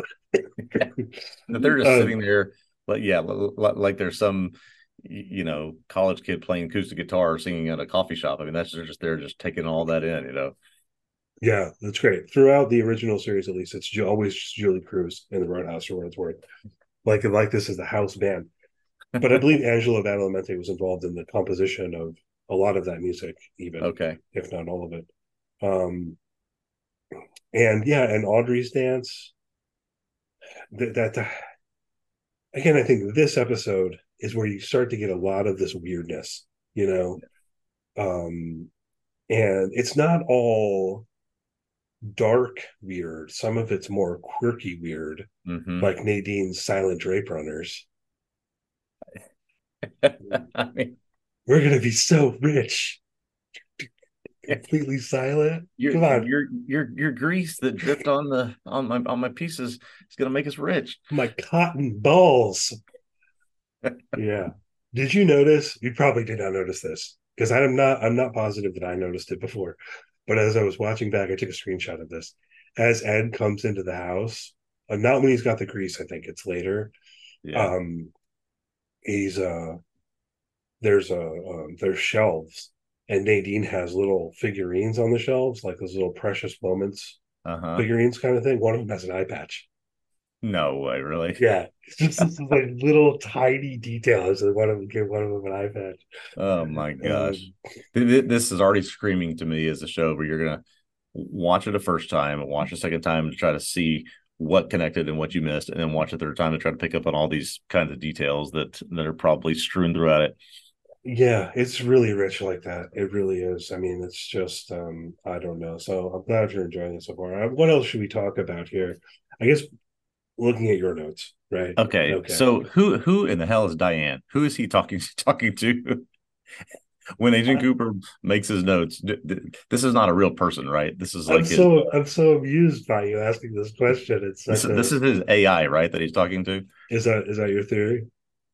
that they're just Um, sitting there like yeah li- li- like there's some you know college kid playing acoustic guitar singing at a coffee shop i mean that's just they're just taking all that in you know Yeah, that's great. Throughout the original series, at least, it's always Julee Cruise in the Roadhouse for what it's worth. Like like this is the house band. But I believe Angelo Badalamenti was involved in the composition of a lot of that music, even okay if not all of it. Um, and yeah, and Audrey's dance. That, that again, I think this episode is where you start to get a lot of this weirdness, you know. Um, and it's not all dark weird. Some of it's more quirky weird, hmm like Nadine's silent drape runners. i mean We're gonna be so rich. Completely silent. your Come on. your your your grease that dripped on the on my on my pieces is gonna make us rich my cotton balls. yeah. Did you notice? You probably did not notice this because I'm not. I'm not positive that I noticed it before. But as I was watching back, I took a screenshot of this. As Ed comes into the house, uh, not when he's got the grease. I think it's later. yeah Um, he's uh, there's a um, there's shelves, and Nadine has little figurines on the shelves, like those little precious moments uh-huh figurines kind of thing. One of them has an eye patch. No way really Yeah, it's just this like little tiny details. One of them give one of them an iPad. oh my gosh Um, Th- th- this is already screaming to me as a show where you're gonna watch it a first time and watch a second time to try to see what connected and what you missed, and then watch a third time to try to pick up on all these kinds of details that that are probably strewn throughout it. yeah, it's really rich like that. It really is. I mean, it's just um, I don't know. So I'm glad you're enjoying it so far. Uh, What else should we talk about here? I guess looking at your notes, right? Okay, Okay. so who who in the hell is Diane? Who is he talking talking to? when Agent uh, Cooper makes his notes, d- d- this is not a real person, right? This is like I'm like his, so I'm so amused by you asking this question. It's this, a, this is his AI, right? That he's talking to. is that is that your theory?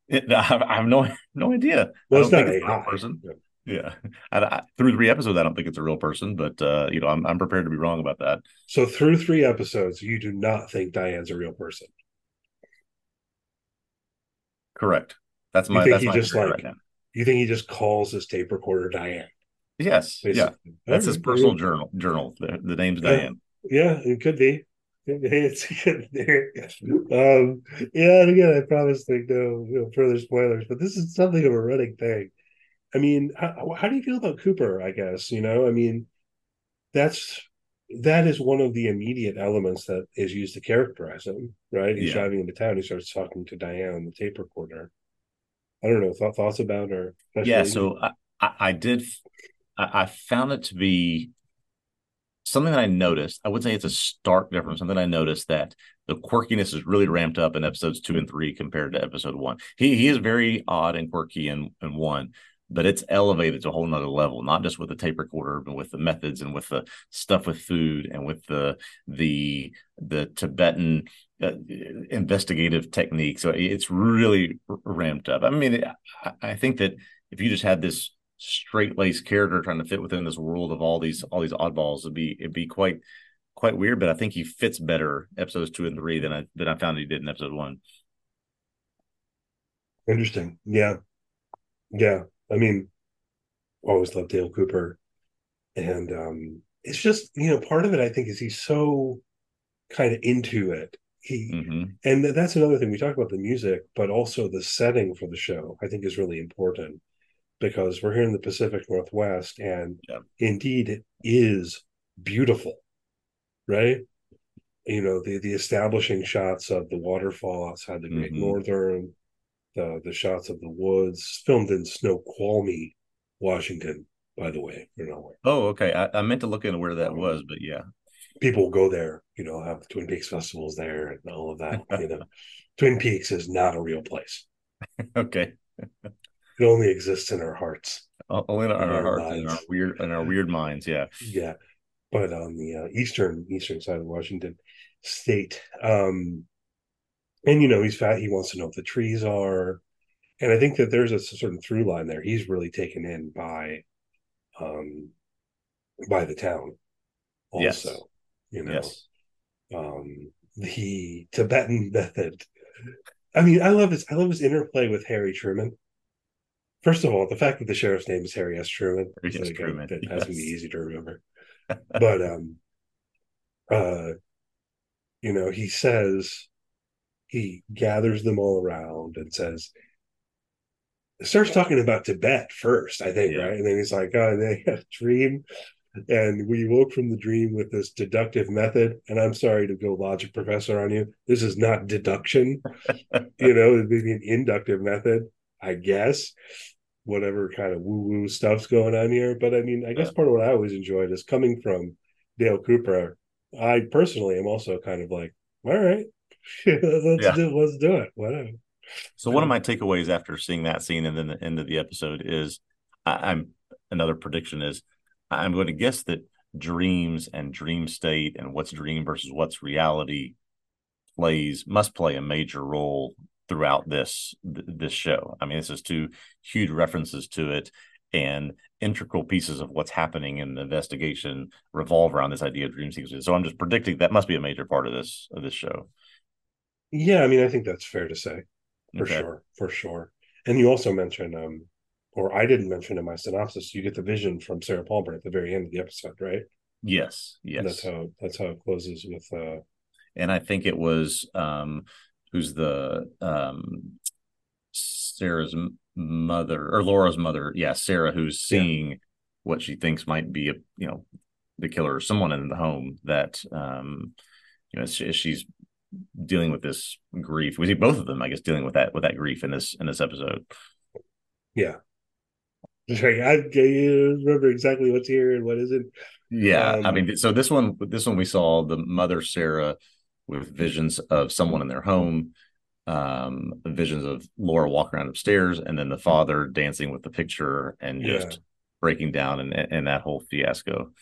It, I, have, I have no no idea. Well, it's not real AI. person. Yeah. Yeah, I, through three episodes, I don't think it's a real person, but uh, you know, I'm I'm prepared to be wrong about that. So through three episodes, you do not think Diane's a real person. Correct. That's my You think that's he my just, like, right. You think he just calls his tape recorder Diane? Yes, yeah, that's his personal journal. Journal. The, the name's Yeah. Diane. Yeah, it could be. It's um, yeah, and again, I promise like no, no further spoilers, but this is something of a running thing. I mean, how, how do you feel about Cooper? I guess you know. I mean, that's that is one of the immediate elements that is used to characterize him. Right? He's Yeah. driving into town. He starts talking to Diane on the tape recorder. I don't know th- thoughts about her. Yeah, so I, I, I did. I, I found it to be something that I noticed. I would say it's a stark difference. Something I noticed that the quirkiness is really ramped up in episodes two and three compared to episode one. He he is very odd and quirky in, in one, but it's elevated to a whole nother level, not just with the tape recorder, but with the methods and with the stuff with food and with the the the Tibetan uh, investigative technique. So it's really ramped up. I mean, I, I think that if you just had this straight laced character trying to fit within this world of all these all these oddballs, it'd be it'd be quite quite weird. But I think he fits better episodes two and three than I than I found he did in episode one. Interesting. Yeah. Yeah. I mean, always loved Dale Cooper. And um it's just, you know, part of it I think is he's so kind of into it. He hmm and th- that's another thing we talk about the music, but also the setting for the show, I think is really important because we're here in the Pacific Northwest and Yeah. indeed it is beautiful. Right? You know, the the establishing shots of the waterfall outside the Great Mhm. Northern, the the shots of the woods, filmed in Snoqualmie, Washington, by the way, for nowhere. Oh, okay. I, I meant to look into where that was, but yeah. People go there, you know, have Twin Peaks festivals there and all of that. You know, Twin Peaks is not a real place. Okay. It only exists in our hearts. Only in our, In our hearts and our weird and our weird minds. Yeah. Yeah, but on the uh, eastern eastern side of Washington State, um, and you know, he's fat. He wants to know what the trees are, and I think that there's a certain through line there. He's really taken in by, um, by the town. Also, Yes. you know, Yes. um, the Tibetan method. I mean, I love his I love his interplay with Harry Truman. First of all, the fact that the sheriff's name is Harry S. Truman, Harry so Truman, that has to be easy to remember. But um, uh, you know, he says he gathers them all around and says, starts talking about Tibet first, I think, Yeah. right? And then he's like, "Oh, then had a dream." And we woke from the dream with this deductive method. And I'm sorry to go logic professor on you. This is not deduction. you know, it'd be an inductive method, I guess. Whatever kind of woo woo stuff's going on here. But I mean, I guess Yeah. part of what I always enjoyed is coming from Dale Cooper. I personally am also kind of like, all right, let's Yeah. do let's do it. Whatever. So one of um, my takeaways after seeing that scene and then the end of the episode is I, I'm another prediction is I'm going to guess that dreams and dream state and what's dream versus what's reality plays must play a major role throughout this th- this show. I mean, this is two huge references to it and integral pieces of what's happening in the investigation revolve around this idea of dream sequences. So I'm just predicting that must be a major part of this of this show. Yeah, I mean, I think that's fair to say. For Okay. sure, for sure. And you also mentioned, um, or I didn't mention in my synopsis, you get the vision from Sarah Palmer at the very end of the episode, right? Yes, yes. And that's how that's how it closes with uh and I think it was um who's the um Sarah's mother or Laura's mother, yeah, Sarah, who's Yeah. seeing what she thinks might be a you know the killer or someone in the home that um you know she, she's dealing with this grief. We see both of them, I guess, dealing with that with that grief in this in this episode. yeah. I remember exactly what's here and what isn't. Yeah, I Um, mean, so this one, this one we saw the mother Sarah with visions of someone in their home, um, visions of Laura walking around upstairs, and then the father dancing with the picture and just Yeah. breaking down and and that whole fiasco.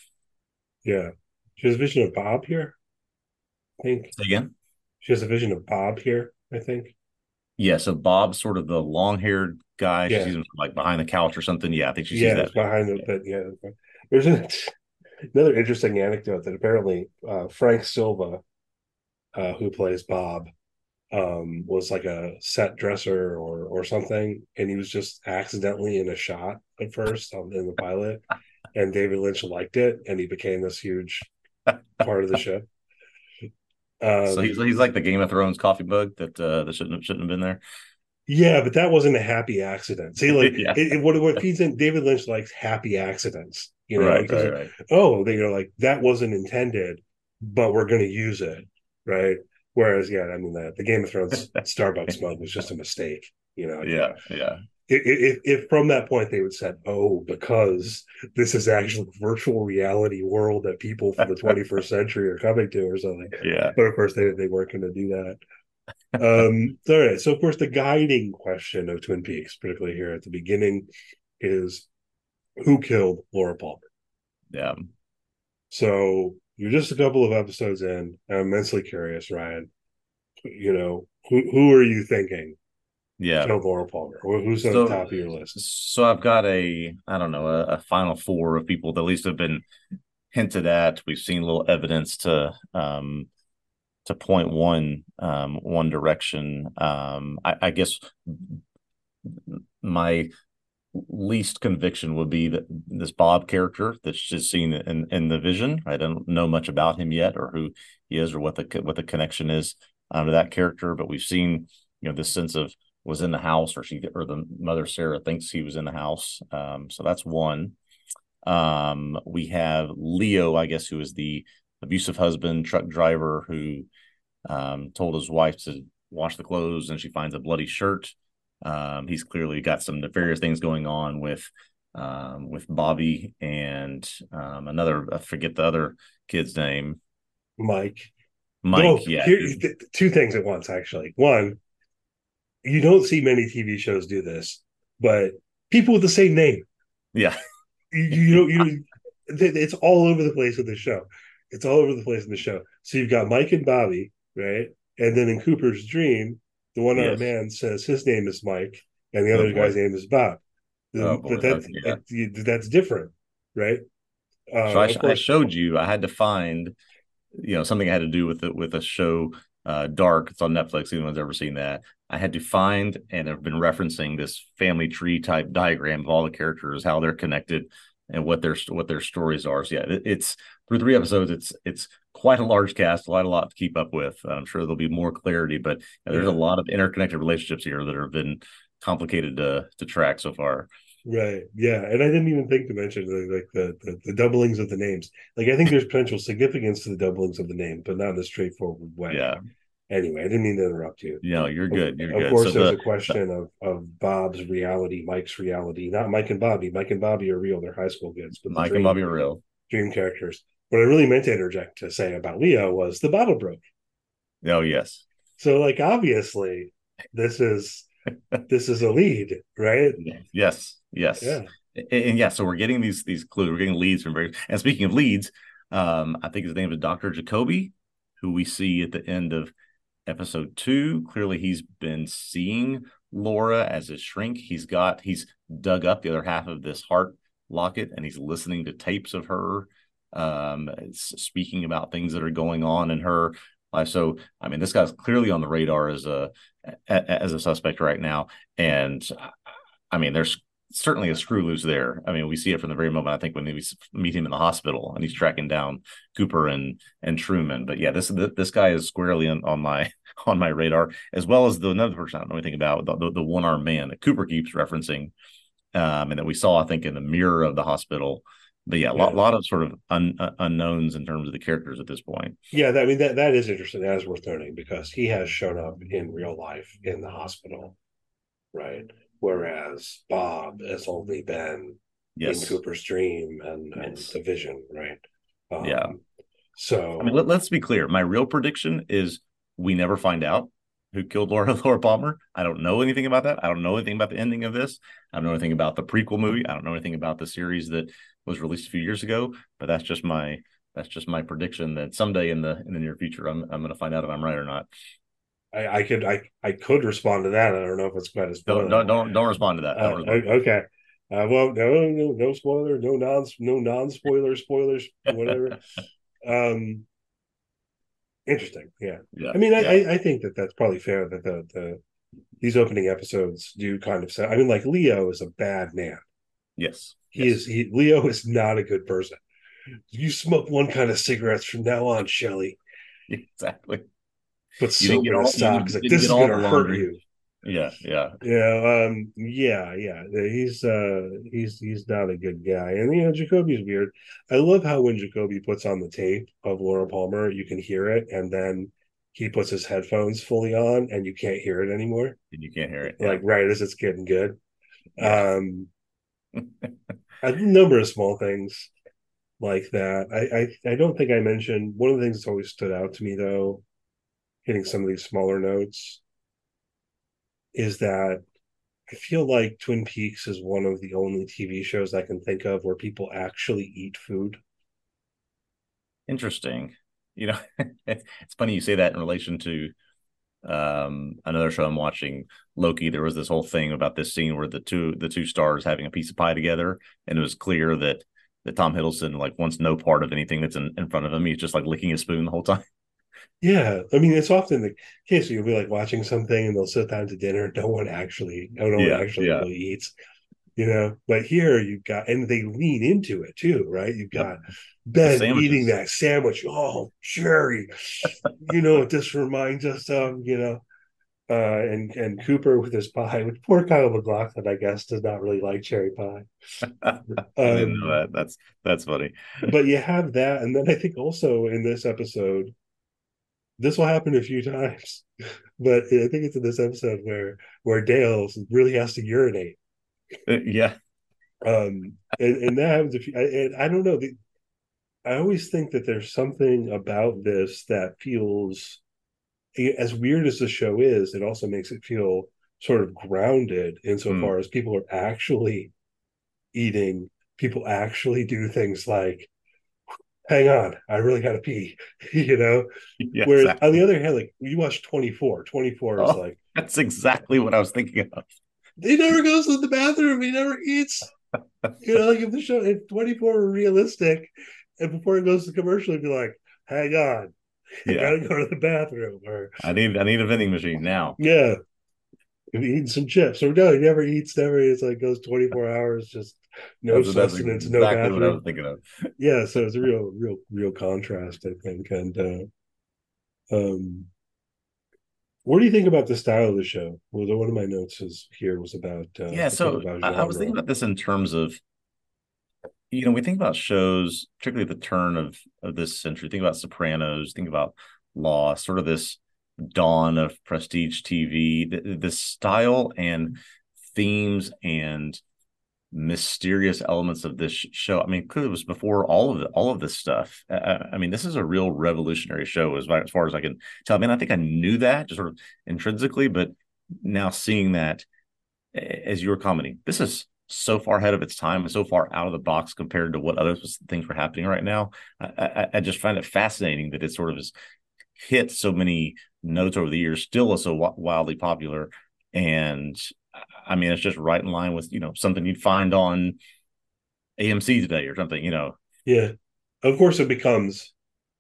Yeah. She has a vision of Bob here. I think Say Again, she has a vision of Bob here. I think. yeah. So Bob's sort of the long-haired guy. Yeah. She sees him like behind the couch or something. Yeah, I think she sees it's that. behind the but yeah. There's an, another interesting anecdote that apparently uh, Frank Silva, uh, who plays Bob, um, was like a set dresser or or something, and he was just accidentally in a shot at first on, in the pilot, and David Lynch liked it, and he became this huge part of the show. Um, so he's, he's like the Game of Thrones coffee mug that uh, that shouldn't have, shouldn't have been there. Yeah, but that wasn't a happy accident. See, like Yeah. it, it- what what feeds in David Lynch likes happy accidents. You know, right, right, right. oh, they are like that wasn't intended, but we're going to use it, right? Whereas, yeah, I mean, the, the Game of Thrones Starbucks mug was just a mistake. You know, Yeah, yeah. If, if, from that point they would said, oh, because this is actually a virtual reality world that people from the 21st century are coming to, or something. Yeah. But of course, they they weren't going to do that. Um, so, all right. So, of course, the guiding question of Twin Peaks, particularly here at the beginning, is who killed Laura Palmer? Yeah. So you're just a couple of episodes in. I'm immensely curious, Ryan. You know, who who are you thinking Yeah. Laura Palmer? Who's on So- the top of your list? So I've got a, I don't know, a, a final four of people that at least have been hinted at. We've seen little evidence to um to point one um one direction. Um I, I guess my least conviction would be that this Bob character that's just seen in in the vision. I don't know much about him yet or who he is or what the what the connection is um, to that character, but we've seen you know this sense of was in the house or she or the mother Sarah thinks he was in the house. Um, so that's one. Um, we have Leo, I guess, who is the abusive husband, truck driver who um, told his wife to wash the clothes and she finds a bloody shirt. Um, he's clearly got some nefarious things going on with um, with Bobby and um, another. I forget the other kid's name. Mike. Mike. No, yeah. here- two things at once, actually. One, you don't see many TV shows do this, but people with the same name. yeah. You, you know, you it's all over the place in the show. It's all over the place in the show. So you've got Mike and Bobby, right? And then in Cooper's dream, the one armed Yes. man says his name is Mike, and the other Oh, boy. guy's name is Bob. Oh, but that's yeah. that, that's different, right? Uh, so I, sh- I showed you. I had to find, you know, something I had to do with it with a show, uh, Dark. It's on Netflix. Anyone's ever seen that? I had to find and have been referencing this family tree type diagram of all the characters, how they're connected, and what their what their stories are. So yeah, it, it's through three episodes. It's it's quite a large cast, quite a lot to keep up with. I'm sure there'll be more clarity, but yeah, there's Yeah. a lot of interconnected relationships here that have been complicated to to track so far. Right. Yeah. And I didn't even think to mention like the, the the doublings of the names. Like I think there's potential significance to the doublings of the name, but not in a straightforward way. Yeah, Anyway, I didn't mean to interrupt you. know, you're good. You're of good. course, So there's the- a question of of Bob's reality, Mike's reality, not Mike and Bobby. Mike and Bobby are real; they're high school kids. But Mike dream, and Bobby are real. dream characters. What I really meant to interject to say about Leo was the bottle broke. Oh yes. So, like, obviously, this is this is a lead, right? Yes, yes, Yeah. and, and yeah. So we're getting these these clues. We're getting leads from various. And speaking of leads, um, I think his name is Doctor Jacoby, who we see at the end of episode two. Clearly, he's been seeing Laura as a shrink. He's got he's dug up the other half of this heart locket, and he's listening to tapes of her um speaking about things that are going on in her life. So, I mean, this guy's clearly on the radar as a- as a suspect right now, and I mean, there's certainly a screw loose there. I mean, we see it from the very moment I think when we meet him in the hospital and he's tracking down Cooper and and Truman. But yeah, this this guy is squarely on, on my on my radar, as well as the another person I don't know anything about the, the, the one armed man that Cooper keeps referencing, um, and that we saw I think in the mirror of the hospital. But yeah, a lot, lot of sort of un, uh, unknowns in terms of the characters at this point. Yeah, that, I mean that that is interesting. That is worth noting because he has shown up in real life in the hospital, right? Whereas Bob has only been Yes. in Cooper's dream and, and Yes. the vision, right? Um, Yeah. So I mean, let, let's be clear. My real prediction is we never find out. who killed Laura Laura Palmer. I don't know anything about that. I don't know anything about the ending of this. I don't know anything about the prequel movie. I don't know anything about the series that was released a few years ago. But that's just my that's just my prediction that someday in the in the near future, I'm I'm going to find out if I'm right or not. I, I could I I could respond to that. I don't know if it's quite as don't don't don't, don't respond to that. Uh, okay. Uh, well, no, no, no spoiler, no non, no non spoiler spoilers, whatever. um, interesting. Yeah. Yeah. I mean, yeah. I, I think that that's probably fair that the, the these opening episodes do kind of sound. I mean, like Leo is a bad man. Yes. He yes. is. He Leo is not a good person. You smoke one kind of cigarettes from now on, Shelly. Exactly. Put soap in his socks. Like this is gonna hurt you. Yeah, yeah, yeah, um, yeah, yeah. He's uh, he's he's not a good guy, and you know Jacoby's weird. I love how when Jacoby puts on the tape of Laura Palmer, you can hear it, and then he puts his headphones fully on, and you can't hear it anymore. And you can't hear it, like yeah. right as it's getting good. Um, a number of small things like that. I, I I don't think I mentioned one of the things that's always stood out to me though, hitting some of these smaller notes is that I feel like Twin Peaks is one of the only TV shows I can think of where people actually eat food. Interesting. You know, it's funny you say that in relation to um another show I'm watching, Loki. There was this whole thing about this scene where the two the two stars having a piece of pie together, and it was clear that that Tom Hiddleston like wants no part of anything that's in, in front of him. He's just like licking his spoon the whole time. Yeah, I mean it's often the case. You'll be like watching something, and they'll sit down to dinner. No one actually, no one Yeah, actually yeah. really eats. You know, but here you've got, and they lean into it too, right? You've Yep. got Ben eating that sandwich. Oh, Sherry, you know what this reminds us of? You know, uh, and and Cooper with his pie. Which poor Kyle MacLachlan, I guess, does not really like cherry pie. I didn't Um, know that. That's that's funny. but you have that, and then I think also in this episode, this will happen a few times, but I think it's in this episode where where Dale really has to urinate, Uh, yeah, um, and and that happens. If you, I, and I don't know, the, I always think that there's something about this that feels as weird as the show is. It also makes it feel sort of grounded insofar as people are actually eating. People actually do things like hang on, I really got to pee, you know? yeah. Whereas exactly. on the other hand, like you watch 24, 24 is Oh. like, That's exactly what I was thinking of. he never goes to the bathroom, he never eats. You know, like if the show, if 24 were realistic, and before it goes to commercial, it'd be like, hang on, I gotta go to the bathroom. Or, I need I need a vending machine now. yeah, eating some chips. Or no, he never eats, never, it's like goes 24 hours, just no sustenance, exactly no what I was thinking of. yeah so it's a real real real contrast i think and uh um what do you think about the style of the show well one of my notes is here was about uh yeah, so about I, I was thinking about this in terms of you know, we think about shows, particularly at the turn of of this century. Think about Sopranos. Think about Lost. Sort of this dawn of prestige TV. The, the style and themes and mysterious elements of this show. I mean, clearly it was before all of the, all of this stuff. I, mean, this is a real revolutionary show as far, as far as I can tell. I mean, I think I knew that just sort of intrinsically, but now seeing that as you were commenting, this is so far ahead of its time and so far out of the box compared to what other things were happening right now. I, I, I just find it fascinating that it sort of has hit so many notes over the years, still is so wildly popular. And I mean, it's just right in line with, you know, something you'd find on AMC today or something, you know. yeah of course it becomes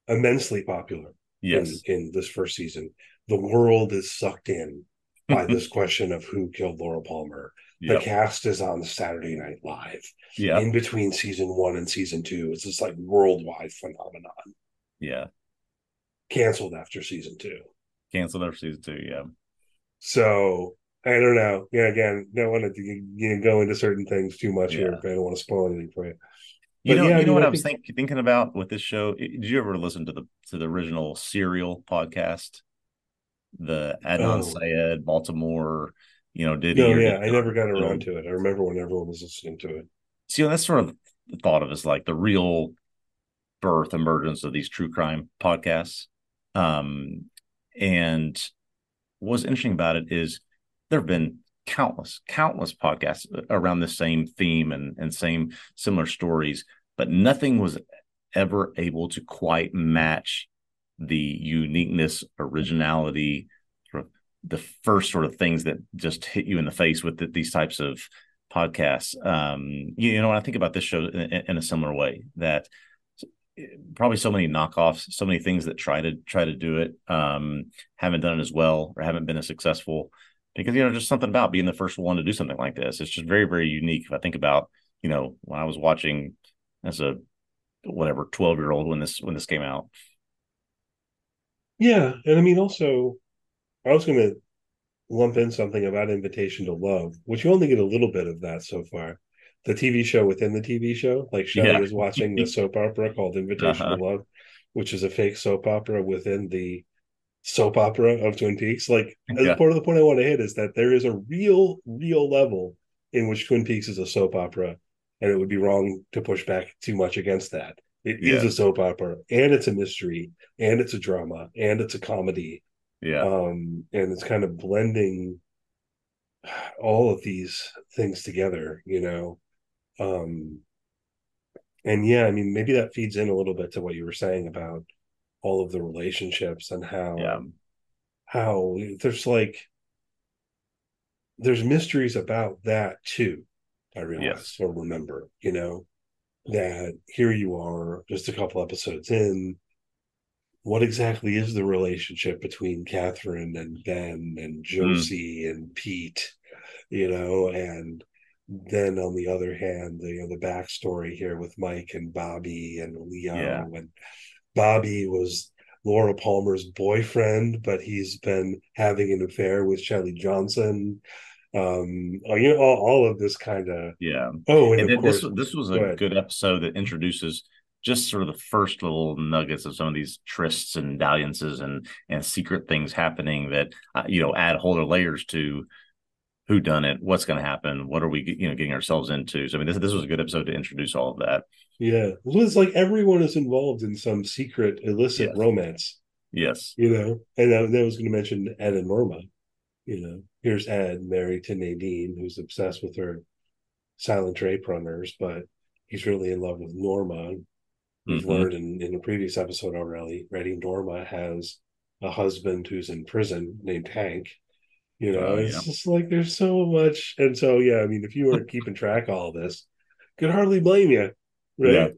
immensely popular Yes. in, in this first season the world is sucked in by this question of who killed laura palmer the Yep. cast is on saturday night live Yeah. in between season one and season two it's this like worldwide phenomenon Yeah. canceled after season two Canceled after season two. Yeah. So I don't know. Yeah, again, don't want to you know, go into certain things too much here. Yeah. but I don't want to spoil anything for you. You know, yeah, you know mean, what I I was think- think, thinking about with this show. Did you ever listen to the to the original Serial podcast, the Adnan Oh. Syed, Baltimore? You know, did No, yeah, did I never got around to it. I remember when everyone was listening to it. See, that's sort of thought of as like the real birth emergence of these true crime podcasts. Um, and what's interesting about it is there have been countless, countless podcasts around the same theme and, and same similar stories, but nothing was ever able to quite match the uniqueness, originality, sort of the first sort of things that just hit you in the face with the, these types of podcasts. Um, you, you know, when I think about this show in, in a similar way, that probably so many knockoffs, so many things that try to try to do it, um, haven't done it as well or haven't been as successful because you know just something about being the first one to do something like this. It's just very very unique. If I think about you know when I was watching as a whatever 12 year old when this when this came out yeah and i mean also i was going to lump in something about invitation to love which you only get a little bit of that so far the tv show within the tv show like Shelly yeah. is watching the soap opera called invitation uh-huh. to love which is a fake soap opera within the soap opera of twin peaks like yeah. part of the point i want to hit is that there is a real real level in which twin peaks is a soap opera and it would be wrong to push back too much against that. It yeah. is a soap opera, and it's a mystery, and it's a drama, and it's a comedy. Yeah, um, and it's kind of blending all of these things together, you know. Um, and yeah, I mean, maybe that feeds in a little bit to what you were saying about all of the relationships and how yeah. how there's like there's mysteries about that too I realize yes. or remember, you know, that here you are just a couple episodes in. What exactly is the relationship between Catherine and Ben and hmm. Josie mm. and Pete, you know, and then on the other hand, the you know, the backstory here with Mike and Bobby and Leo yeah. and Bobby was Laura Palmer's boyfriend, but he's been having an affair with Shelly Johnson. Um oh, you know all, all of this kind of yeah. Oh and, and course, this this was a go good episode that introduces just sort of the first little nuggets of some of these trysts and dalliances and and secret things happening that uh, you know add whole other layers to who done it what's going to happen what are we you know getting ourselves into so i mean this, this was a good episode to introduce all of that yeah it's like everyone is involved in some secret illicit yes. romance yes you know and I, I was going to mention ed and norma you know, here's Ed married to Nadine, who's obsessed with her silent drape runners, but he's really in love with Norma. We've mm-hmm. learned in, in a previous episode already, Ready Norma has a husband who's in prison named Hank. You know, oh, it's yeah. just like there's so much. And so, yeah, I mean, if you were keeping track of all this, could hardly blame you. Right. Yeah.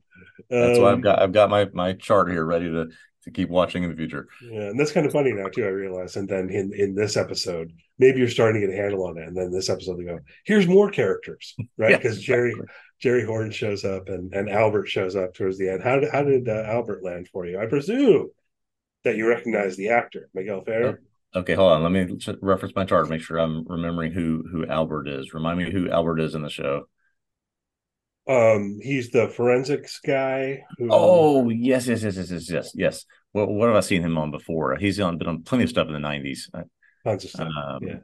That's um, why I've um, got I've got my my chart here ready to to keep watching in the future. Yeah, and that's kind of funny now too. I realize, and then in in this episode, maybe you're starting to get a handle on it, and then this episode they go, "Here's more characters," right? Because yeah, Jerry Jerry Horne shows up, and and Albert shows up towards the end. How did how did uh, Albert land for you? I presume that you recognize the actor Miguel Ferrer. Okay, hold on. Let me reference my chart. Make sure I'm remembering who who Albert is. Remind me who Albert is in the show. Um, he's the forensics guy. Who... Oh yes, yes, yes, yes, yes, yes, yes. What what have I seen him on before? He's on been on plenty of stuff in the nineties. Tons of stuff. Um, yeah.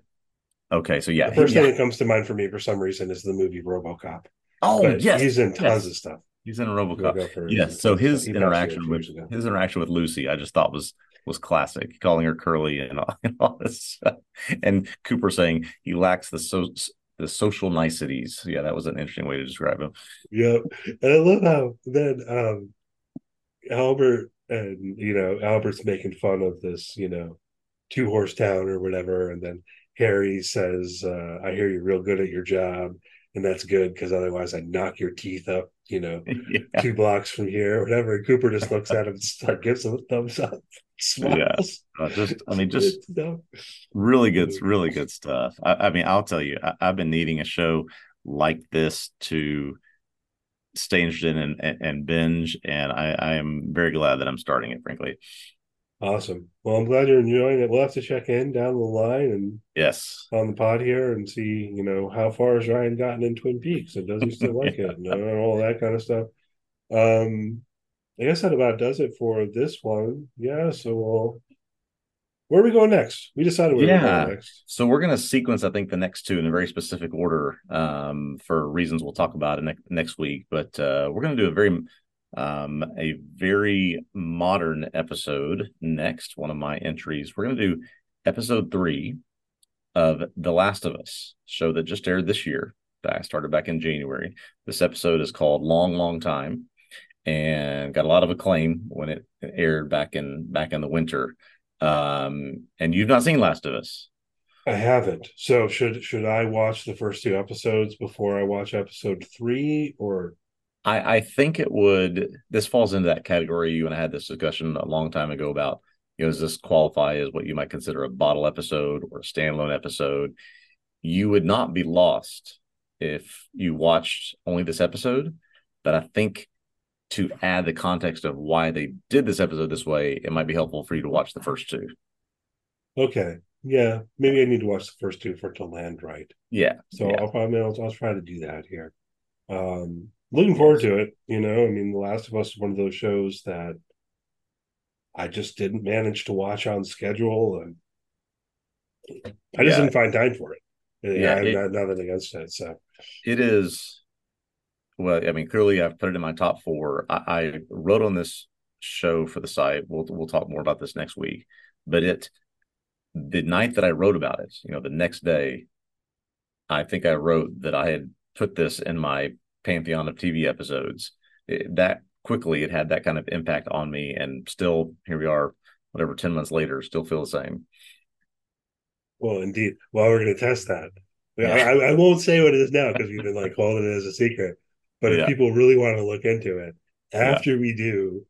Okay, so yeah, the first he, thing yeah. that comes to mind for me for some reason is the movie RoboCop. Oh but yes, he's in tons yes. of stuff. He's in a RoboCop. Yes. So his interaction with his interaction with Lucy, I just thought was was classic, calling her curly and all, and all this. And Cooper saying he lacks the so the social niceties. Yeah, that was an interesting way to describe him. Yep. And I love how then um Albert and you know, Albert's making fun of this, you know, two horse town or whatever, and then Harry says, uh, I hear you're real good at your job, and that's good because otherwise I'd knock your teeth up, you know, yeah. two blocks from here or whatever. And Cooper just looks at him and gives him a thumbs up. Smiles. Yeah. Uh, just I mean, just really good, really good stuff. I, I mean, I'll tell you, I, have been needing a show like this to stay interested in and, and binge, and I, I am very glad that I'm starting it. Frankly, Awesome. Well, I'm glad you're enjoying it. We'll have to check in down the line and yes, on the pod here and see, you know, how far has Ryan gotten in Twin Peaks and does he still like it and all that kind of stuff. Um, I guess that about does it for this one. Yeah. So we'll, where are we going next? We decided we yeah. next. So we're going to sequence, I think, the next two in a very specific order um, for reasons we'll talk about it ne- next week. But uh, we're going to do a very um, a very modern episode next. One of my entries. We're going to do episode three of The Last of Us, show that just aired this year. That started back in January. This episode is called Long, Long Time and got a lot of acclaim when it aired back in back in the winter. Um, and you've not seen Last of Us. I haven't. So should should I watch the first two episodes before I watch episode three, or I, I think it would. This falls into that category. You and I had this discussion a long time ago about you know does this qualify as what you might consider a bottle episode or a standalone episode? You would not be lost if you watched only this episode, but I think to add the context of why they did this episode this way, it might be helpful for you to watch the first two. Okay. Yeah. Maybe I need to watch the first two for it to land right. Yeah. So yeah. I'll probably I'll, I'll try to do that here. Um looking forward to it. You know, I mean The Last of Us is one of those shows that I just didn't manage to watch on schedule and I just Yeah. didn't find time for it. Yeah, Yeah, I have it- not- nothing against it. So It is. Well, I mean, clearly I've put it in my top four. I, I wrote on this show for the site. We'll we'll talk more about this next week. But it, the night that I wrote about it, you know, the next day, I think I wrote that I had put this in my pantheon of TV episodes. It, that quickly, it had that kind of impact on me, and still here we are, whatever, ten months later, still feel the same. well indeed. Well we're gonna test that. Yeah. I, I won't say what it is now because we've been like holding it as a secret. But if Yeah. people really want to look into it, Yeah. after we do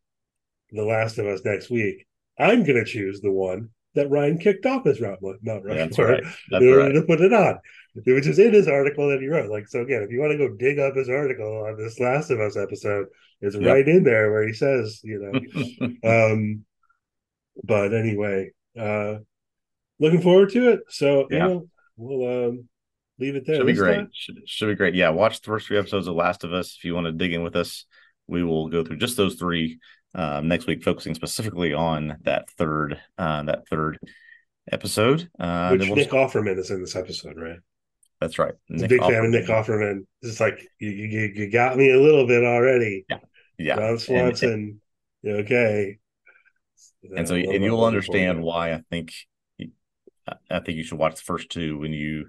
The Last of Us next week, I'm going to choose the one that Ryan kicked off Mount, Mount Rushmore That's right. That's in order right. to put it on, which is in his article that he wrote. Like, so again, if you want to go dig up his article on this Last of Us episode, it's Yep. right in there where he says, you know, um, but anyway, uh, looking forward to it. So, Yeah. you know, we'll um, leave it there. Should be great. Should, should be great. Yeah, watch the first three episodes of Last of Us if you want to dig in with us. We will go through just those three um, next week, focusing specifically on that third uh, that third episode. Uh, Which we'll Nick Offerman is in this episode, right? that's right. A big fan of Nick Offerman. It's like you, you, you got me a little bit already. Yeah, Ron and, Swanson. okay. and so Uh, and I'm you'll understand why I think I- think you should watch the first two when you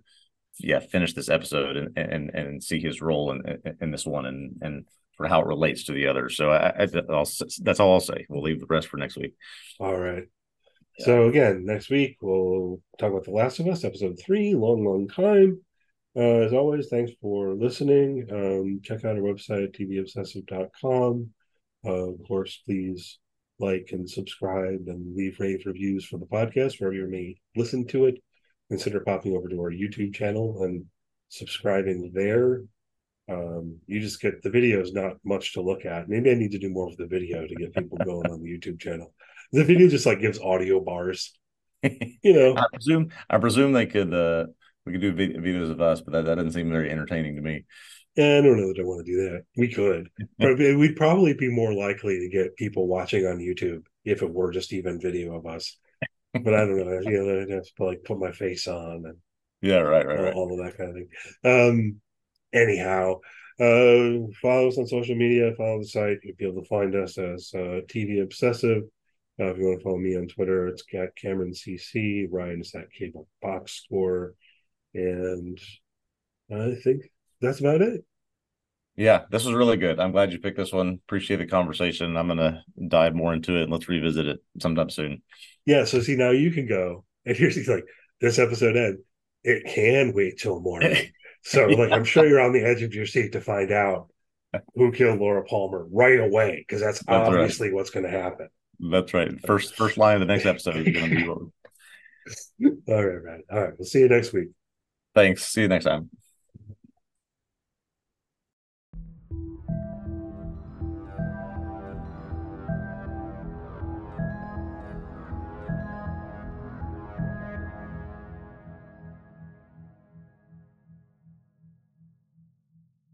yeah finish this episode and and and see his role in in, in this one and and for how it relates to the others. So I, I I'll, that's all I'll say. We'll leave the rest for next week. All right. So again, next week we'll talk about The Last of Us, episode three, long, long time. Uh, as always, thanks for listening. Um, check out our website, tvobsessive.com. Uh, of course, please like and subscribe and leave rave reviews for the podcast wherever you may listen to it. Consider popping over to our YouTube channel and subscribing there. Um, you just get the video is not much to look at. Maybe I need to do more of the video to get people going on the YouTube channel. The video just like gives audio bars, you know. I presume I presume they could uh we could do vid- videos of us, but that, that doesn't seem very entertaining to me. Yeah, I don't know that I want to do that. We could, but we'd probably be more likely to get people watching on YouTube if it were just even video of us. But I don't know. You know, I'd have to like put my face on and Yeah, right, right, all, right. all of that kind of thing. Um, anyhow, uh, follow us on social media. Follow the site. You'll be able to find us as uh, TV Obsessive. Uh, if you want to follow me on Twitter, it's at Caemeron CC. Ryan is at Cable Box Score, and I think that's about it. Yeah, this was really good. I'm glad you picked this one. Appreciate the conversation. I'm gonna dive more into it and let's revisit it sometime soon. Yeah. So see, now you can go, and here's he's like this episode end. It can wait till morning. So like I'm sure you're on the edge of your seat to find out who killed Laura Palmer right away because that's, That's right. obviously what's going to happen. That's right. First first line of the next episode is gonna be All right, man. All right. We'll see you next week. thanks. See you next time.